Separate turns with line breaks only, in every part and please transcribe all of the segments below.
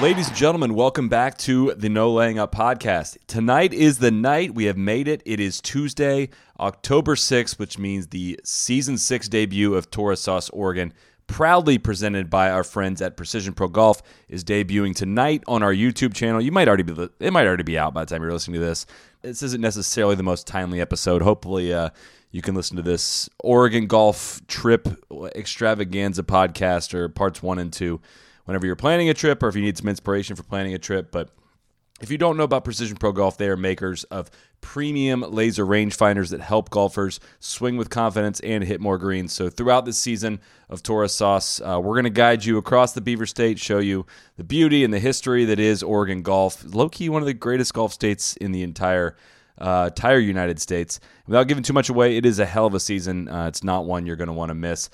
Ladies and gentlemen, welcome back to the No Laying Up podcast. Tonight is the night. We have made it. It is Tuesday, October 6th, which means the season six debut of Tourist Sauce Oregon, proudly presented by our friends at Precision Pro Golf, is debuting tonight on our YouTube channel. You might already be it might already be out by the time you're listening to this. This isn't necessarily the most timely episode. Hopefully, uh, you can listen to this Oregon golf trip extravaganza podcast or parts one and two whenever you're planning a trip or if you need some inspiration for planning a trip. But if you don't know about Precision Pro Golf, they are makers of premium laser rangefinders that help golfers swing with confidence and hit more greens. So throughout this season of Tourist Sauce, uh, we're going to guide you across the Beaver State, show you the beauty and the history that is Oregon golf. Low key, one of the greatest golf states in the entire uh, entire United States. Without giving too much away, it is a hell of a season. Uh, it's not one you're going to want to miss.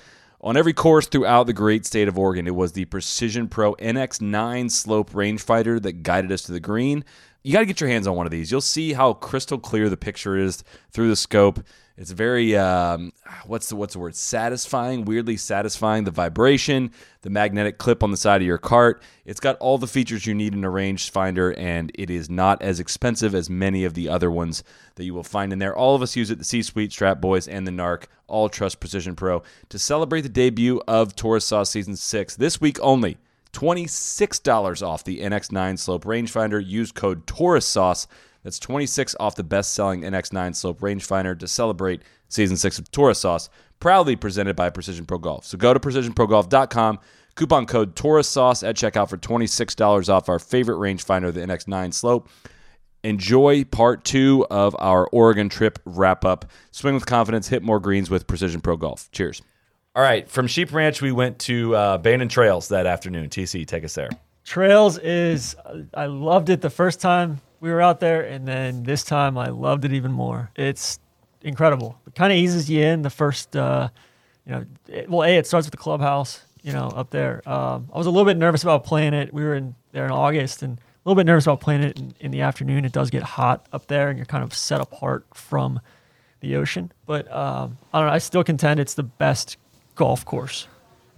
On every course throughout the great state of Oregon, it was the Precision Pro NX9 slope rangefinder that guided us to the green. You got to get your hands on one of these. You'll see how crystal clear the picture is through the scope. It's very um, what's the what's the word? Satisfying, weirdly satisfying. The vibration, the magnetic clip on the side of your cart. It's got all the features you need in a rangefinder, and it is not as expensive as many of the other ones that you will find in there. All of us use it. The C-Suite, Strap Boys, and the Narc all trust Precision Pro to celebrate the debut of Tourist Sauce Season Six this week only. $26 off the NX9 Slope rangefinder. Use code Tourist Sauce. That's 26 off the best-selling NX9 Slope rangefinder to celebrate Season 6 of Tourist Sauce, proudly presented by Precision Pro Golf. So go to precisionprogolf.com, coupon code Tourist Sauce at checkout for $26 off our favorite rangefinder, the NX9 Slope. Enjoy part two of our Oregon trip wrap up. Swing with confidence, hit more greens with Precision Pro Golf. Cheers. All right, from Sheep Ranch, we went to uh, Bandon Trails that afternoon. TC, take us there.
Trails is I loved it the first time we were out there, and then this time I loved it even more. It's incredible. It kind of eases you in the first, uh, you know. It, well, a it starts with the clubhouse, you know, up there. Um, I was a little bit nervous about playing it. We were in there in August, and a little bit nervous about playing it in, in the afternoon. It does get hot up there, and you're kind of set apart from the ocean. But um, I don't know. I still contend it's the best golf course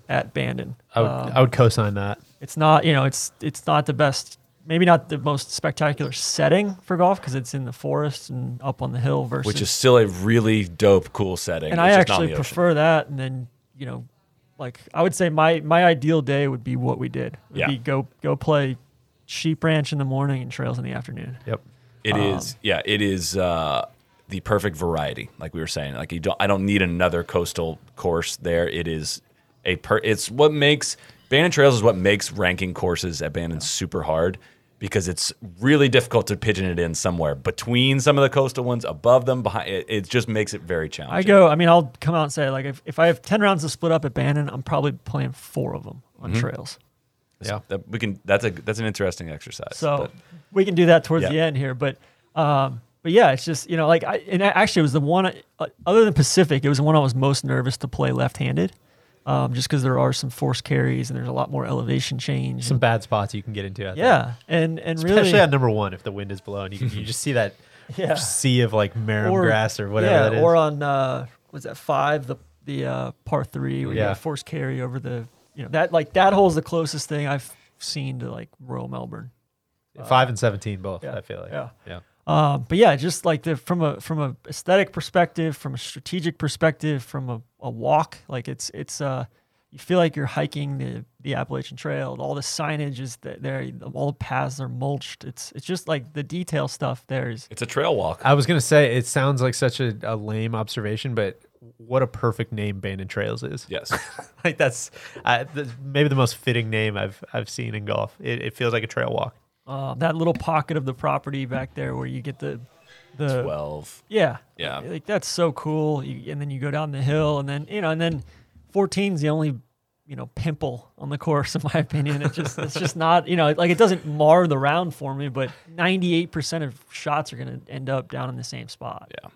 at Bandon.
I would,
Um,
I would co-sign that.
it's not you know it's it's not the best maybe not the most spectacular setting for golf because it's in the forest and up on the hill versus
Which is still a really dope, cool setting.
and
It's
i
just not in
actually
ocean.
prefer that and then you know like i would say my my ideal day would be what we did would
Yeah.
be go go play sheep ranch in the morning and trails in the afternoon
Yep.
It
Um,
is, yeah, it is uh, the perfect variety. Like we were saying, like you don't, I don't need another coastal course there. It is a per. It's what makes Bandon Trails is what makes ranking courses at Bandon super hard because it's really difficult to pigeon it in somewhere between some of the coastal ones, above them, behind. It, it just makes it very challenging.
i go i mean i'll come out and say like if, if i have 10 rounds to split up at Bandon, i'm probably playing four of them on
Mm-hmm.
trails
Yeah.
That we can. That's a that's an interesting exercise.
So
but-
we can do that towards
Yeah.
the end here, but um, but yeah, it's just you know like I and actually it was the one uh, other than Pacific, it was the one I was most nervous to play left-handed, um, just because there are some force carries and there's a lot more elevation change.
Some
and-
bad spots you can get into. There.
yeah, and and
Especially
really
on number one if the wind is blowing. You, can, you just see that
yeah,
sea of like marram
or
grass or whatever
yeah,
that is.
or on uh, was that five the the uh, par three where you
Yeah.
got force carry over the you know that like that hole's the closest thing I've seen to like Royal Melbourne.
Five and 17 both,
yeah,
I feel like.
yeah.
Yeah.
Um, but yeah, just like the from a from a aesthetic perspective, from a strategic perspective, from a, a walk, like it's it's uh you feel like you're hiking the the Appalachian Trail. All the signage is th- there. All the paths are mulched. It's it's just like the detail stuff there is.
it's a trail walk.
I was going to say, it sounds like such a, a lame observation, but what a perfect name Bandon Trails is.
Yes.
like that's uh, th- maybe the most fitting name I've I've seen in golf. It, it feels like a trail walk.
Uh, that little pocket of the property back there where you get the the
Twelve.
Yeah.
Yeah.
Like that's so cool. You, and then you go down the hill and then, you know, and then 14 is the only, you know, pimple on the course, in my opinion. It's just, it's just not, you know, like it doesn't mar the round for me, but 98% of shots are going to end up down in the same spot.
Yeah.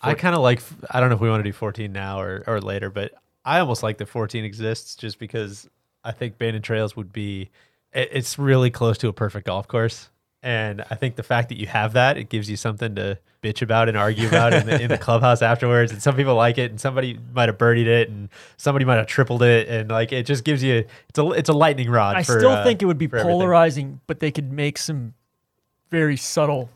I kind of like. I don't know if we want to do 14 now or, or later, but I almost like that 14 exists just because I think Bandon Trails would be. it- It's really close to a perfect golf course, and I think the fact that you have that it gives you something to bitch about and argue about in the, in the clubhouse afterwards. And some people like it, and somebody might have birdied it, and somebody might have tripled it, and like it just gives you. It's a it's a lightning rod.
I
for,
still
uh,
think it would be
for everything.
polarizing, but they could make some very subtle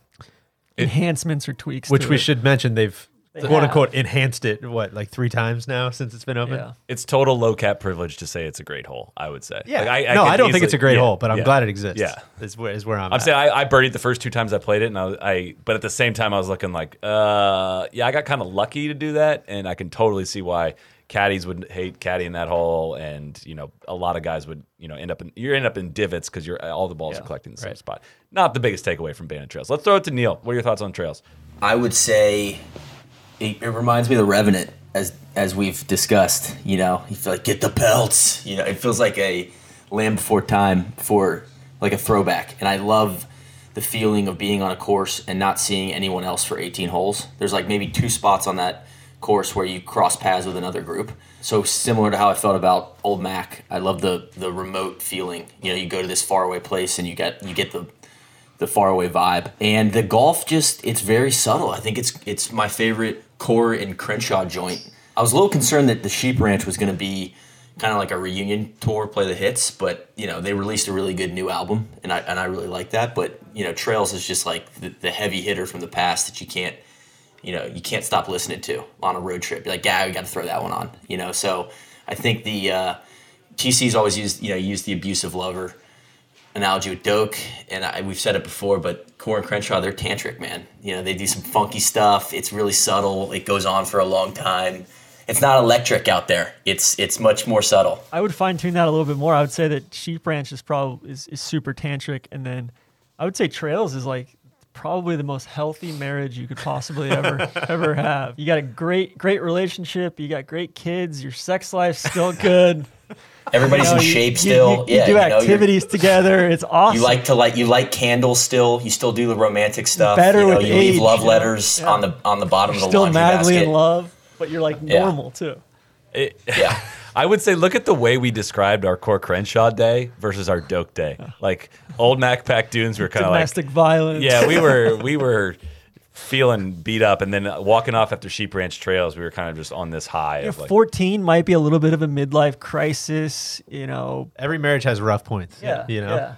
enhancements or tweaks.
Which we
it.
should mention they've
They
quote
have.
unquote enhanced it what like three times now since it's been open.
Yeah.
It's total low cap privilege to say it's a great hole. I would say.
Yeah,
Like,
no, I don't think it's a great
yeah,
hole, but I'm
yeah.
glad it exists.
Yeah.
is where is where I'm. At?
I'm
at.
saying I, I birdied the first two times I played it, and I, was- I but at the same time I was looking like, uh, yeah, I got kind of lucky to do that, and I can totally see why caddies would hate caddying that hole, and you know a lot of guys would you know end up in you end up in divots because you're all the balls are collecting in the same
right.
spot. Not the biggest takeaway from Bandon Trails. Let's throw it to Neil. What are your thoughts on trails?
I would say it, it reminds me of the Revenant, as as we've discussed. You know, you feel like get the pelts. You know, it feels like a Land Before Time for like a throwback, and I love the feeling of being on a course and not seeing anyone else for 18 holes. There's like maybe two spots on that course where you cross paths with another group. So similar to how I felt about Old Mac, I love the the remote feeling. You know, you go to this faraway place and you get you get the the faraway vibe. And the golf just it's very subtle. I think it's it's my favorite Coore and Crenshaw joint. I was a little concerned that the Sheep Ranch was going to be kind of like a reunion tour, play the hits, but you know they released a really good new album, and I and I really like that. But you know Trails is just like the, the heavy hitter from the past that you can't you know you can't stop listening to on a road trip. You're like, yeah, we got to throw that one on. You know, so I think the uh, TC's always used you know used the abusive lover analogy with Doak, and I, we've said it before, but Coore and Crenshaw, they're tantric, man. You know, they do some funky stuff. It's really subtle. It goes on for a long time. It's not electric out there. It's it's much more subtle.
I would fine tune that a little bit more. I would say that Sheep Ranch is probably is, is super tantric, and then I would say Trails is like probably the most healthy marriage you could possibly ever ever have. You got a great great relationship. You got great kids. Your sex life's still good.
Everybody's
You know,
in shape
you-
still.
You, you
yeah,
do
you know, you're-
activities together. It's awesome.
You like to like you light candles still. You still do the romantic stuff.
Better
you know,
with
you leave
age,
love
you know?
letters
Yeah.
on the on the bottom
You're
of the
still
laundry
madly
basket.
in love, but you're like
Yeah.
normal too.
It,
Yeah.
I would say look at the way we described our Coore Crenshaw day versus our Doak day. Like old Mac Pack dunes were kind of like
Domestic violence.
yeah, we were we were feeling beat up, and then walking off after Sheep Ranch Trails, we were kind of just on this high
You know,
of like
14 might be a little bit of a midlife crisis. You know.
Every marriage has rough points.
Yeah.
you know.
Yeah.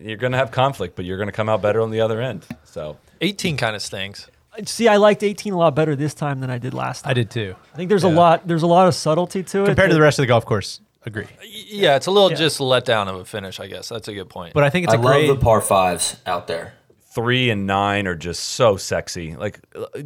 you're gonna have conflict, but you're gonna come out better on the other end. So
18 kind of stinks.
Uh, see, I liked 18 a lot better this time than I did last time.
I did too.
I think there's a lot. There's a lot of subtlety to it.
Compared to the rest of the golf course, agree.
Yeah, it's a little
Yeah.
just let down of a finish, I guess. That's a good point.
But I think it's
I
a
love
great.
the par fives out there.
Three and nine are just so sexy. Like uh,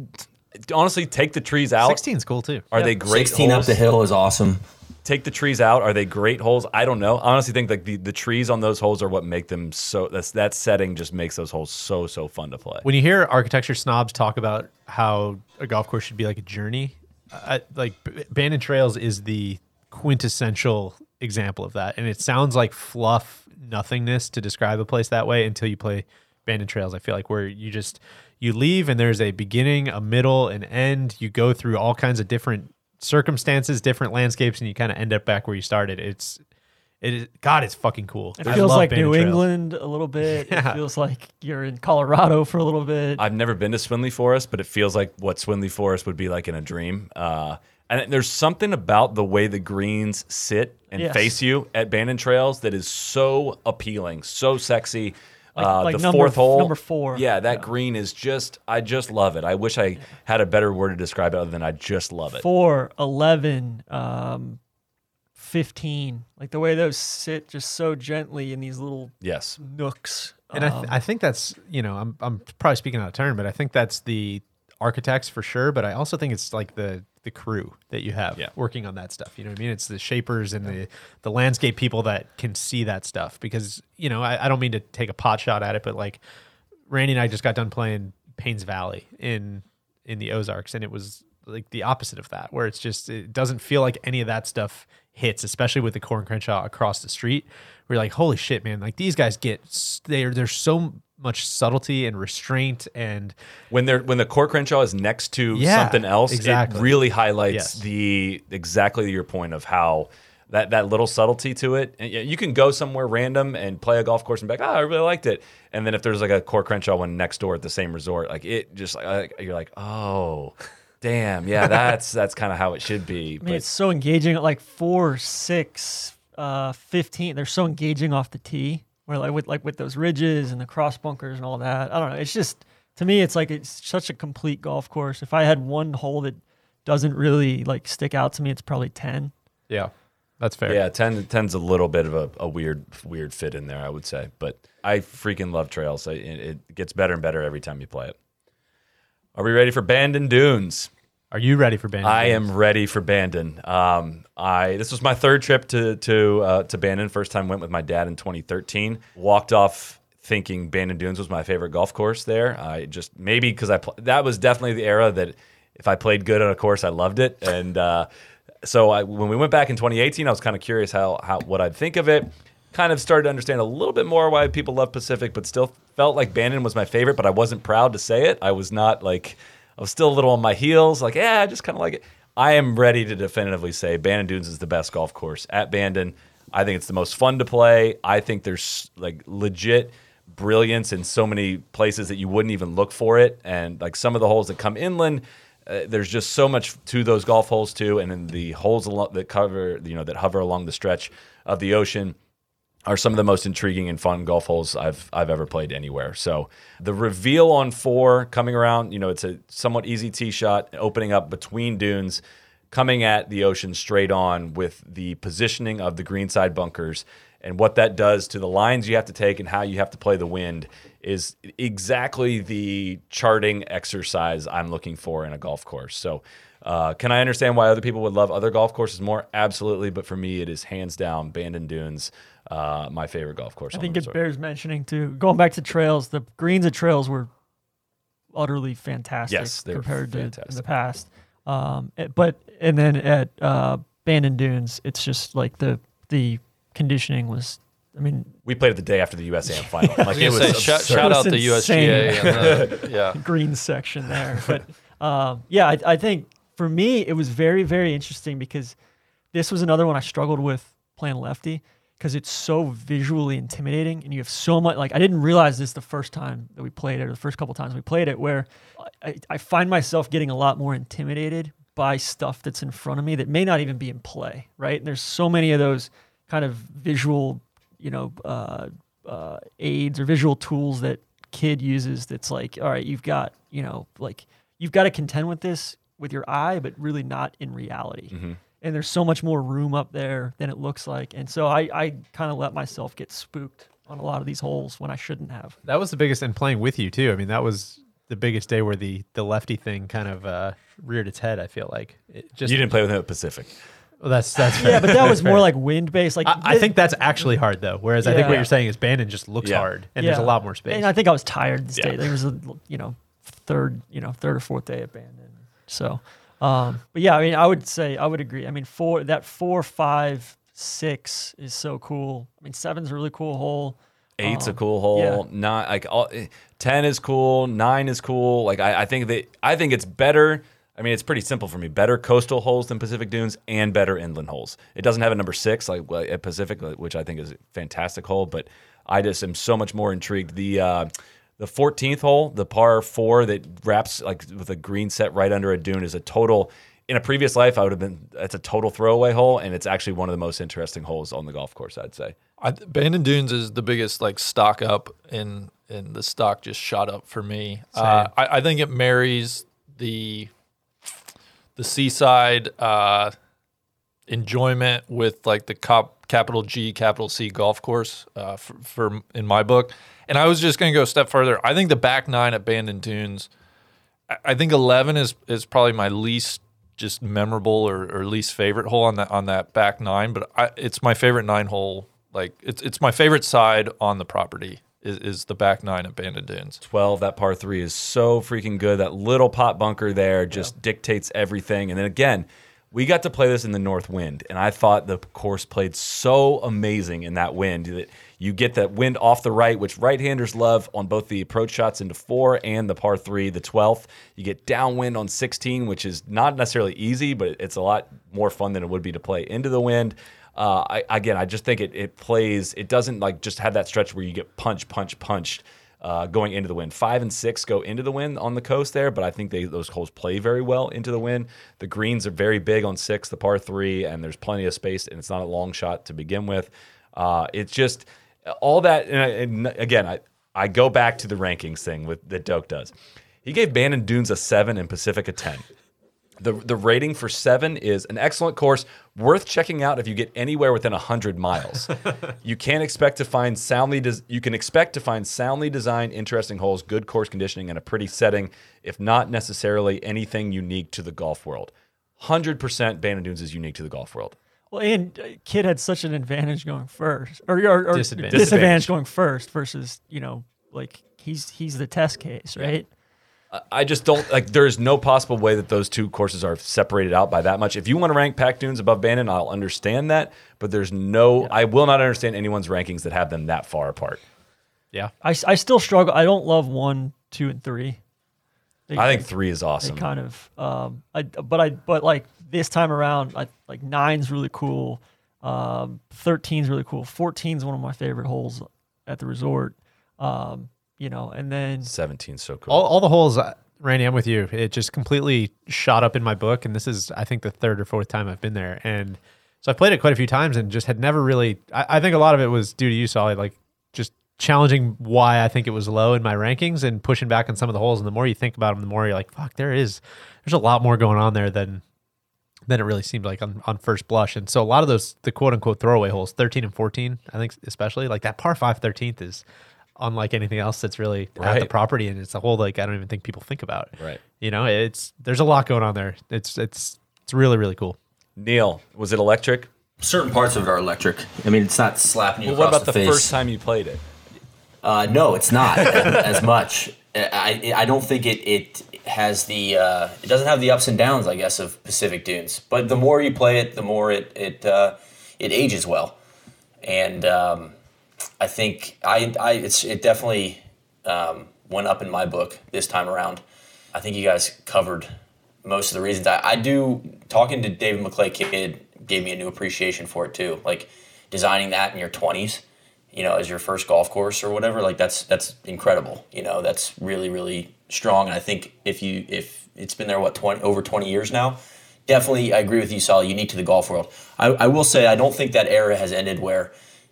honestly, take the trees out.
16's cool too.
Are they great?
16 up the hill is awesome.
take the trees out. Are they great holes? I don't know. I honestly think like the, the trees on those holes are what make them so. That's that setting just makes those holes so so fun to play.
When you hear architecture snobs talk about how a golf course should be like a journey, I, like B- Bandon Trails is the quintessential example of that, and it sounds like fluff nothingness to describe a place that way until you play Bandon Trails. I feel like where you just you leave and there's a beginning, a middle, an end. You go through all kinds of different circumstances, different landscapes, and you kind of end up back where you started. It's it is God, it's fucking cool.
It
I
feels like
Bandon
New
Trails.
England a little bit.
Yeah.
It feels like you're in Colorado for a little bit.
I've never been to Swinley Forest, but it feels like what Swinley Forest would be like in a dream. Uh, and there's something about the way the greens sit and
Yes.
face you at Bandon Trails that is so appealing, so sexy.
Like-
uh,
like
the
number
fourth hole,
number four.
Yeah, that
Yeah.
green is just, I just love it. I wish I had a better word to describe it other than I just love it.
4, 11, um, 15. Like the way those sit just so gently in these little
Yes.
nooks.
And I, th-
Um,
I think that's you know I'm I'm probably speaking out of turn, but I think that's the architects for sure. But I also think it's like the the crew that you have
Yeah.
working on that stuff. You know what I mean? It's the shapers and the the landscape people that can see that stuff. Because you know I, I don't mean to take a pot shot at it, but like Randy and I just got done playing Paynes Valley in in the Ozarks, and it was like the opposite of that, where it's just it doesn't feel like any of that stuff hits, especially with the Coore Crenshaw across the street. We're like, holy shit, man! Like these guys get they're they're so much subtlety and restraint and
when they're when the Coore Crenshaw is next to
Yeah,
something else,
exactly.
it really highlights
Yes.
the exactly your point of how that that little subtlety to it. And you can go somewhere random and play a golf course and be like, oh, I really liked it. And then if there's like a Coore Crenshaw one next door at the same resort, like it just like you're like, oh, damn, yeah, that's that's kind of how it should be.
I mean, it's so engaging at like four, six, uh, 15. They're so engaging off the tee, where like with like with those ridges and the cross bunkers and all that. I don't know. It's just to me, it's like it's such a complete golf course. If I had one hole that doesn't really like stick out to me, it's probably ten.
yeah, that's fair.
Yeah, 10 10's a little bit of a, a weird weird fit in there, I would say. But I freaking love trails. I, it, it gets better and better every time you play it. Are we ready for Bandon Dunes?
Are you ready for Bandon?
I am ready for Bandon. Um, I this was my third trip to to uh, to Bandon. First time went with my dad in 2013. Walked off thinking Bandon Dunes was my favorite golf course there. I just maybe because I pl- that was definitely the era that if I played good on a course, I loved it. And uh, so I, when we went back in 2018, I was kind of curious how how what I'd think of it. Kind of started to understand a little bit more why people love Pacific, but still felt like Bandon was my favorite. But I wasn't proud to say it. I was not like I was still a little on my heels. Like yeah, I just kind of like it. I am ready to definitively say Bandon Dunes is the best golf course at Bandon. I think it's the most fun to play. I think there's like legit brilliance in so many places that you wouldn't even look for it. And like some of the holes that come inland, uh, there's just so much to those golf holes too. And then the holes that cover, you know, that hover along the stretch of the ocean are some of the most intriguing and fun golf holes I've I've ever played anywhere. So the reveal on four coming around, you know, it's a somewhat easy tee shot opening up between dunes, coming at the ocean straight on with the positioning of the greenside bunkers and what that does to the lines you have to take and how you have to play the wind is exactly the charting exercise I'm looking for in a golf course. So uh, can I understand why other people would love other golf courses more? Absolutely, but for me, it is hands down Bandon Dunes, uh, my favorite golf course.
I think it bears mentioning too. Going back to trails, the greens at trails were utterly fantastic
Yes, they were
compared to in the past. Um, it- but and then at uh, Bandon Dunes, it's just like the the conditioning was. I mean,
We played it the day after the USAM final. Like
I was
it was
say, shout, shout out
It
the
was insane.
USGA. And the, yeah.
green section there. But um, yeah, I, I think for me it was very very interesting because this was another one I struggled with playing lefty because it's so visually intimidating and you have so much like I didn't realize this the first time that we played it or the first couple times we played it where I, I find myself getting a lot more intimidated by stuff that's in front of me that may not even be in play right? And there's so many of those kind of visual you know uh, uh, aids or visual tools that Kidd uses that's like all right you've got you know like you've got to contend with this with your eye but really not in reality and there's so much more room up there than it looks like and so i, I kind of let myself get spooked on a lot of these holes when i shouldn't have
That was the biggest, and playing with you too. I mean, that was the biggest day where the the lefty thing kind of uh, reared its head. I feel like it just
You didn't play with him at Pacific.
Well, that's that's fair.
yeah but that was more like wind based like
I, I think that's actually hard though. Whereas I think what you're saying is Bandon just looks
Yeah.
hard, and there's a lot more space.
And I think I was tired this
Yeah.
day. There was a you know third you know third or fourth day at Bandon. So, um, but yeah, I mean, I would say I would agree. I mean, four that four, five, six is so cool. I mean, seven's a really cool hole.
Eight's a
Um,
cool hole.
yeah.
Nine, like all, eh, ten is cool. Nine is cool. Like I, I think that I think it's better. I mean, it's pretty simple for me. Better coastal holes than Pacific Dunes, and better inland holes. It doesn't have a number six like at Pacific, which I think is a fantastic hole. But I just am so much more intrigued. The uh, the 14th hole, the par four that wraps like with a green set right under a dune, is a total. In a previous life, I would have been. That's a total throwaway hole, and it's actually one of the most interesting holes on the golf course. I'd say.
I, Bandon Dunes is the biggest like stock up, and and the stock just shot up for me. Uh, I, I think it marries the the seaside uh, enjoyment with like the cop, capital G, capital C golf course uh, for, for in my book. And I was just going to go a step further. I think the back nine at Bandon Dunes. I- I think eleven is is probably my least just memorable or, or least favorite hole on that on that back nine, but I, it's my favorite nine hole. Like it's it's my favorite side on the property is, is the back nine at Bandon Dunes.
12 that par 3 is so freaking good that little pot bunker there just dictates everything and then again We got to play this in the north wind, and I thought the course played so amazing in that wind that you get that wind off the right, which right-handers love on both the approach shots into four and the par three, the 12th. You get downwind on 16, which is not necessarily easy, but it's a lot more fun than it would be to play into the wind. Uh, I, again, I just think it, it plays. It doesn't like just have that stretch where you get punch, punch, punched uh, going into the wind. Five and six go into the wind on the coast there, but I think they those holes play very well into the wind. The greens are very big on six, the par three, and there's plenty of space, and it's not a long shot to begin with. Uh, it's just all that. And, I, and again, I I go back to the rankings thing with that Doak does. He gave Bandon Dunes a seven and Pacific a ten. The, the rating for seven is an excellent course, worth checking out if you get anywhere within hundred miles. you can expect to find soundly des- you can expect to find soundly designed, interesting holes, good course conditioning, and a pretty setting, if not necessarily anything unique to the golf world. Hundred percent, Bandon Dunes is unique to the golf world.
Well, and uh, Kidd had such an advantage going first, or, or, or
Disadvantage.
disadvantage.
Disadvantage.
going first versus you know like he's he's the test case, right?
I just don't like. There is no possible way that those two courses are separated out by that much. If you want to rank Pack Dunes above Bandon, I'll understand that. But there's no. I will not understand anyone's rankings that have them that far apart.
Yeah.
I, I still struggle. I don't love one, two, and three. They,
I think three is
they
awesome.
kind of. Um, I but I but like this time around, I like nine's really cool. Um, 13's really cool. 14's one of my favorite holes at the resort. Um, you know, and then
17 so cool.
All, all the holes, uh, Randy, I'm with you. It just completely shot up in my book, and this is, I think, the third or fourth time I've been there, and so I've played it quite a few times, and just had never really. I, I think a lot of it was due to you, Solly, like just challenging why I think it was low in my rankings and pushing back on some of the holes. And the more you think about them, the more you're like, fuck, there is, there's a lot more going on there than than it really seemed like on, on first blush. And so a lot of those, the quote unquote throwaway holes, 13 and 14, I think especially like that par five 13th is unlike anything else that's really at the property. And it's a hole like I don't even think people think about.
Right.
You know, it's, there's a lot going on there. It's, it's, it's really, really cool.
Neil, was it electric?
Certain parts of it are electric. I mean, it's not slapping you
Well, what about the,
face.
first time you played it?
Uh, no, it's not as much. I, I don't think it, it has the uh, it doesn't have the ups and downs, I guess, of Pacific Dunes. But the more you play it, the more it it uh, it ages well, and um, I think I, I it's it definitely um, went up in my book this time around. I think you guys covered most of the reasons. I, I do talking to David McLay Kidd gave me a new appreciation for it too. Like designing that in your twenties, you know, as your first golf course or whatever. Like that's that's incredible. You know, that's really really strong. And I think if you if it's been there what twenty over twenty years now, definitely I agree with you, Saul. Unique to the golf world. I, I will say I don't think that era has ended where.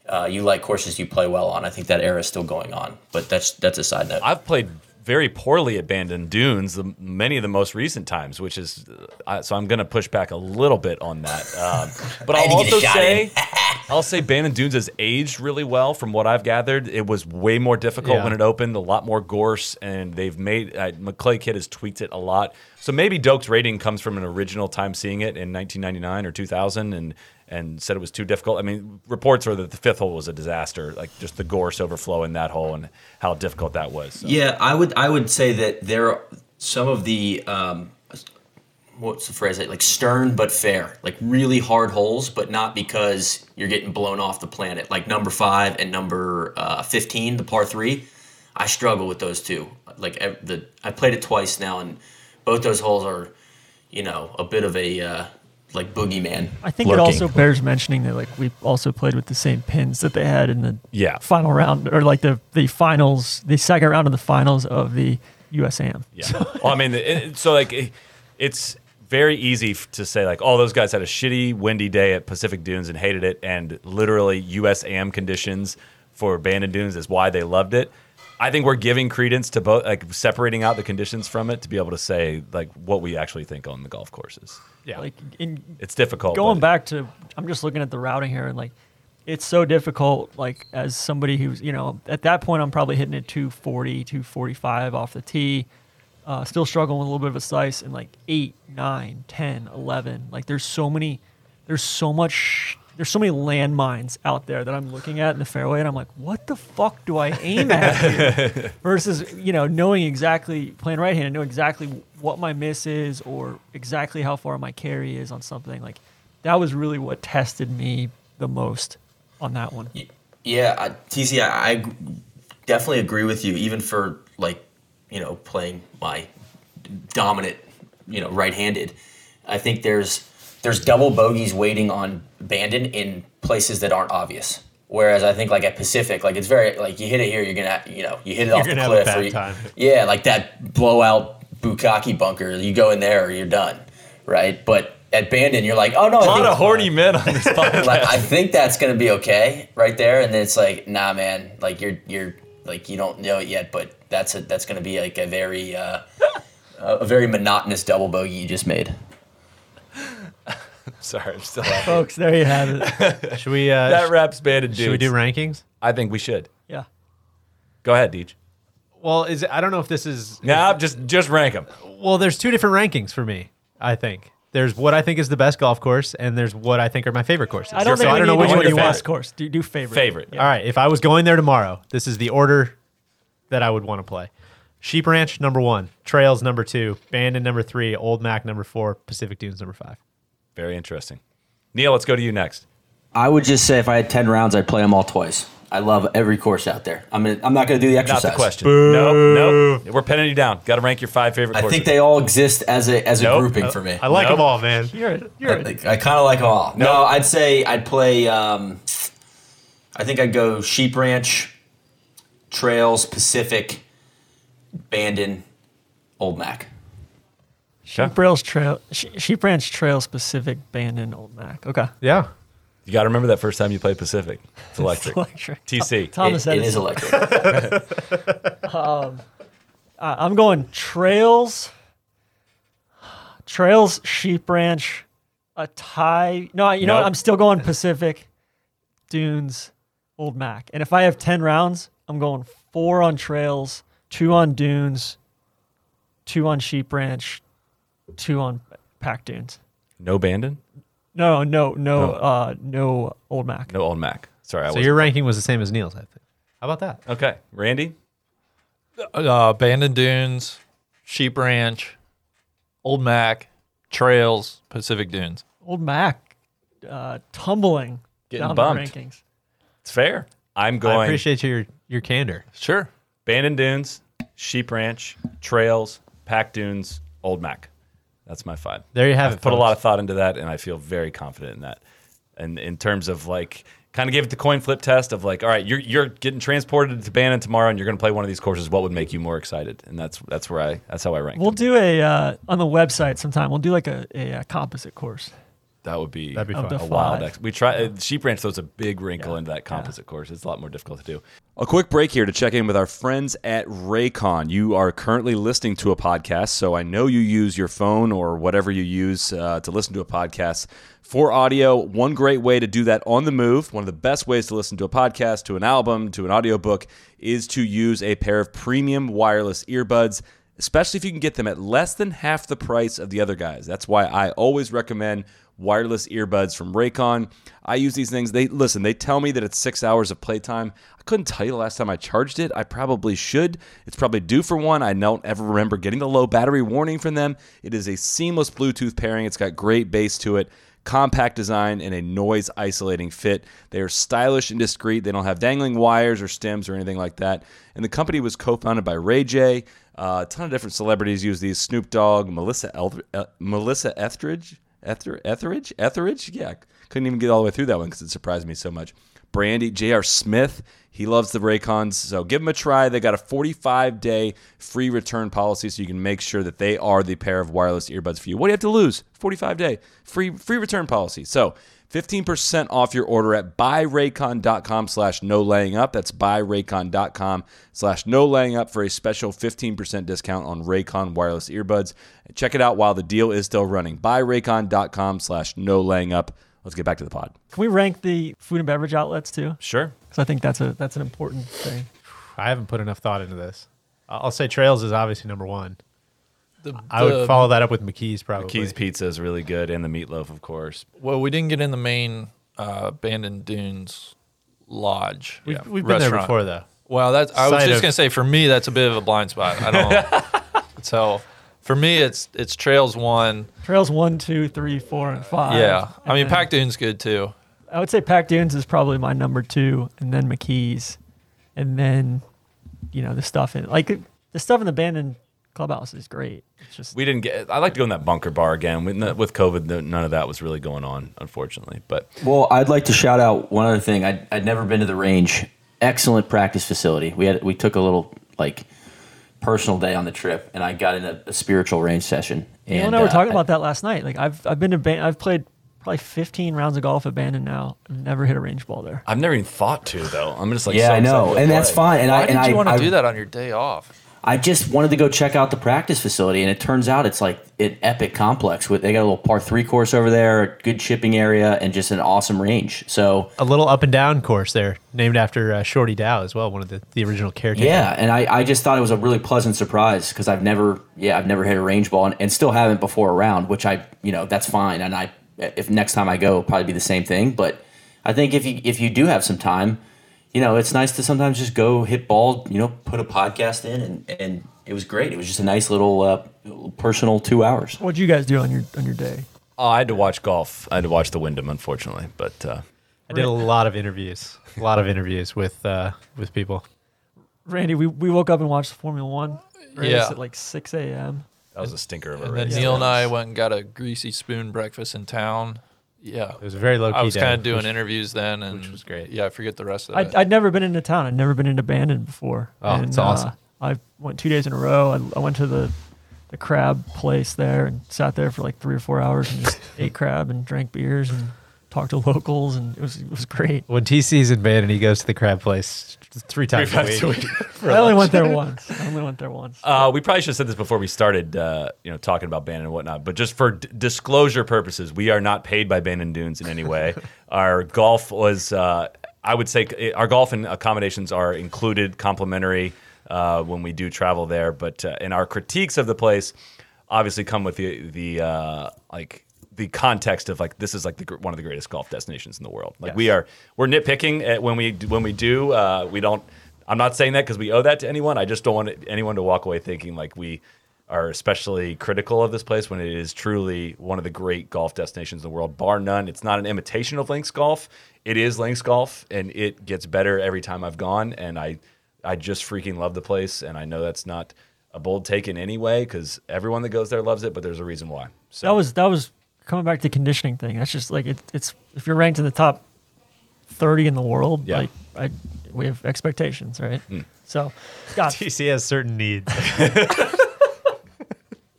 Uh, you like courses you play well on. I think that era is still going on, but that's that's a side note.
I've played very poorly abandoned Dunes the, many of the most recent times, which is uh, so I'm going to push back a little bit on that. Um, but
I had
I'll
to get a
also say I'll say Bandon Dunes has aged really well from what I've gathered. It was way more difficult
Yeah.
when it opened, a lot more gorse, and they've made uh, McLay Kidd has tweaked it a lot. So maybe Doak's rating comes from an original time seeing it in 1999 or 2000, and and said it was too difficult. I mean, reports were that the fifth hole was a disaster, like just the gorse overflow in that hole and how difficult that was. So.
Yeah, I would I would say that there are some of the um, what's the phrase like stern but fair, like really hard holes, but not because you're getting blown off the planet. Like number five and number uh, fifteen, the par three. I struggle with those two. Like the I played it twice now, and both those holes are, you know, a bit of a uh, like boogeyman.
I think
lurking.
it also bears mentioning that like we also played with the same pins that they had in the
Yeah.
final round or like the the finals, the second round of the finals of the USAM.
Yeah. well, I mean, it- so like it, it's very easy to say like, oh, those guys had a shitty windy day at Pacific Dunes and hated it, and literally USAM conditions for Bandon Dunes is why they loved it. I think we're giving credence to both, like separating out the conditions from it to be able to say like what we actually think on the golf courses.
Yeah.
Like in
It's difficult.
going back to I'm just looking at the routing here and like it's so difficult like as somebody who's you know at that point I'm probably hitting it 240 245 off the tee uh, still struggling with a little bit of a slice and like 8 9 10 11 like there's so many there's so much there's so many landmines out there that I'm looking at in the fairway, and I'm like, what the fuck do I aim at? Versus, you know, knowing exactly playing right hand, know exactly what my miss is or exactly how far my carry is on something. Like that was really what tested me the most on that one.
Yeah, I, TC, I, I definitely agree with you. Even for like, you know, playing my dominant, you know, right-handed, I think there's there's double bogeys waiting on Bandon in places that aren't obvious. Whereas I think like at Pacific, like it's very like you hit it here, you're gonna you know you hit it off the
gonna have a
cliff. or you-
time.
Yeah, like that blowout Bukaki bunker. You go in there or you're done, right? But at Bandon, you're like, oh no,
A
I
lot
think
of horny men on this podcast.
like I think that's gonna be okay right there, and then it's like, nah, man, like you're you're like you don't know it yet, but that's a that's gonna be like a very uh, a very monotonous double bogey you just made.
Sorry, I'm still laughing.
Folks, there you have it.
Should we? Uh,
That wraps Bandon Dunes.
should we do rankings?
I think we should.
Yeah.
Go ahead, Deej.
Well, is it, I don't know if this is.
Nah, just just rank them.
Well, there's two different rankings for me. I think there's what I think is the best golf course, and there's what I think are my favorite courses.
I don't
so I don't know which one you
your
want.
best course. Do, do favorite.
Favorite.
Yeah.
All right, if I was going there tomorrow, this is the order that I would want to play. Sheep Ranch number one, Trails number two, Bandon number three, Old Mac number four, Pacific Dunes number five.
Very interesting. Neil, let's go to you next.
I would just say if I had ten rounds, I'd play them all twice. I love every course out there. I'm gonna, I'm not gonna do the exercise.
Not
exercise.
the question. No, no. We're penning you down. Got to rank your five favorite
I
courses.
think they all exist as a as a
Nope.
grouping for me.
I like
Nope.
them all, man.
You're, you're
I, I kind of like them all. No, I'd say I'd play. Um, I think I'd go Sheep Ranch, Trails, Pacific, Bandon, Old Mac.
Sheep Rails Trail, She- Sheep Ranch Trail Specific Bandon Old Mac. Okay.
Yeah.
You got to remember that first time you played Pacific. It's electric.
Electric.
TC.
Thomas
It- it
Edison.
is electric.
Uh, I'm going Trails, Trails, Sheep Ranch, a tie. No, you know what? I'm still going Pacific, Dunes, Old Mac. And if I have 10 rounds, I'm going four on Trails, two on Dunes, two on Sheep Ranch, two on Pack Dunes.
No Bandon?
No, no, no,
Oh.
uh, no Old Mac.
No Old Mac. Sorry. I
So
was
your ranking was the same as Neil's, I think. How about that?
Okay. Randy?
Uh, Bandon Dunes, Sheep Ranch, Old Mac, Trails, Pacific Dunes.
Old Mac, uh, tumbling
Getting
down
bumped.
the rankings.
It's fair. I'm going I
appreciate your your candor.
Sure.
Bandon Dunes, Sheep Ranch, Trails, Pack Dunes, Old Mac. That's my five.
There you have
I've
it.
put a lot of thought into that, and I feel very confident in that. And in terms of like, kind of gave it the coin flip test of like, all right, you're you're getting transported to Bandon tomorrow, and you're going to play one of these courses. What would make you more excited? And that's that's where I that's how I rank.
We'll
them.
do a uh, on the website sometime. We'll do like a, a, uh composite course.
That would be
That'd be fun.
a wild.
five.
Ex- we try uh, Sheep Ranch throws a big wrinkle into that composite course. It's a lot more difficult to do. A quick break here to check in with our friends at Raycon. You are currently listening to a podcast, so I know you use your phone or whatever you use uh, to listen to a podcast for audio. One great way to do that on the move, one of the best ways to listen to a podcast, to an album, to an audiobook, is to use a pair of premium wireless earbuds especially if you can get them at less than half the price of the other guys. That's why I always recommend wireless earbuds from Raycon. I use these things. They listen, they tell me that it's 6 hours of playtime. I couldn't tell you the last time I charged it. I probably should. It's probably due for one. I don't ever remember getting the low battery warning from them. It is a seamless Bluetooth pairing. It's got great bass to it compact design and a noise isolating fit. They are stylish and discreet. They don't have dangling wires or stems or anything like that. And the company was co-founded by Ray J. Uh, a ton of different celebrities use these: Snoop Dogg, Melissa Elth- uh, Melissa Etheridge, Ether- Etheridge, Etheridge. Yeah, couldn't even get all the way through that one because it surprised me so much. Brandy, J.R. Smith, he loves the Raycons, so give them a try. They got a 45 day free return policy, so you can make sure that they are the pair of wireless earbuds for you. What do you have to lose? 45 day free free return policy. So 15% off your order at buyraycon.com slash no laying up. That's buyraycon.com slash no laying up for a special 15% discount on Raycon wireless earbuds. Check it out while the deal is still running. Buyraycon.com slash no laying up. Let's get back to the pod.
Can we rank the food and beverage outlets too?
Sure.
Because I think that's a that's an important thing.
I haven't put enough thought into this. I'll I'll say Trails is obviously number one.
The,
I would follow that up with McKee's probably.
McKee's Pizza is really good, and the meatloaf, of course.
Well, we didn't get in the main uh, Bandon Dunes Lodge.
We've,
Yeah,
we've been there before though.
Well, that's I was
Side
just
of-
gonna say for me that's a bit of a blind spot. I don't. so for me it's it's Trails one.
Trails one, two, three, four, and five.
yeah, I
And
mean
then
Pack Dune's good too.
I would say Pack Dunes is probably my number two, and then McKees, and then you know the stuff in like the stuff in the abandoned clubhouse is great. It's just
We didn't get. I like to go in that bunker bar again. With, with COVID, none of that was really going on, unfortunately. But
Well, I'd like to shout out one other thing. I'd, I'd never been to the range. Excellent practice facility. We had we took a little like personal day on the trip, and I got in a, a spiritual range session.
Neil
And
and I were
uh,
talking about that last night. Like I've I've been to ban- I've played probably 15 rounds of golf at Bandon now. I've never hit a range ball there.
I've never even thought to though. I'm just like,
Yeah,
so
I know,
excited to
and that's fine. And
Why
I
did
and
you
I,
want to
I,
do that on your day off?
I just wanted to go check out the practice facility, and it turns out it's like an epic complex. With they got a little par three course over there, a good chipping area, and just an awesome range. So
A little up and down course there, named after uh, Shorty Dow as well, one of the, the original caretakers.
Yeah, and I, I just thought it was a really pleasant surprise because I've never yeah I've never hit a range ball and, and still haven't before a round, which I you know that's fine. And I if next time I go it'll probably be the same thing. But I think if you if you do have some time, you know it's nice to sometimes just go hit balls. You know, put a podcast in and and it was great. It was just a nice little uh, personal two hours.
What'd you guys do on your on your day?
Oh, I had to watch golf. I had to watch the Wyndham, unfortunately. But uh,
I did a lot of interviews, a lot of interviews with uh, with people.
Randy, we, we woke up and watched the Formula One race
Yeah.
at like 6 a.m.
that was a stinker of a
And then
race.
Neil and I went and got a greasy spoon breakfast in town. Yeah,
It was very low key.
I was kind of doing
which-
interviews then, and
which was great.
Yeah, I forget the rest of
I'd,
it.
I'd never been into town. I'd never been into Bandon before.
Oh,
and,
it's awesome.
Uh, I went two days in a row. I, I went to the the crab place there and sat there for like three or four hours and just ate crab and drank beers and talked to locals and it was it was great.
When TC's in Bandon he goes to the crab place three times,
times
a
a
week.
I only went there once. I only went there once.
Uh, we probably should have said this before we started, uh, you know, talking about Bandon and whatnot. But just for d- disclosure purposes, we are not paid by Bandon Dunes in any way. our golf was, uh, I would say, our golf and accommodations are included, complimentary uh, when we do travel there. But uh, and our critiques of the place obviously come with the the uh, like the context of like this is like the, one of the greatest golf destinations in the world. Like we are we're nitpicking at when we when we do uh, we don't. I'm not saying that because we owe that to anyone. I just don't want anyone to walk away thinking like we are especially critical of this place when it is truly one of the great golf destinations in the world, bar none. It's not an imitation of links golf. It is links golf, and it gets better every time I've gone. And I, I just freaking love the place. And I know that's not a bold take in any way because everyone that goes there loves it, but there's a reason why. So
That was that was coming back to the conditioning thing. That's just like it, it's if you're ranked in the top thirty in the world,
Yeah.
like I we have expectations, right?
Hmm.
So, God,
TC has certain needs.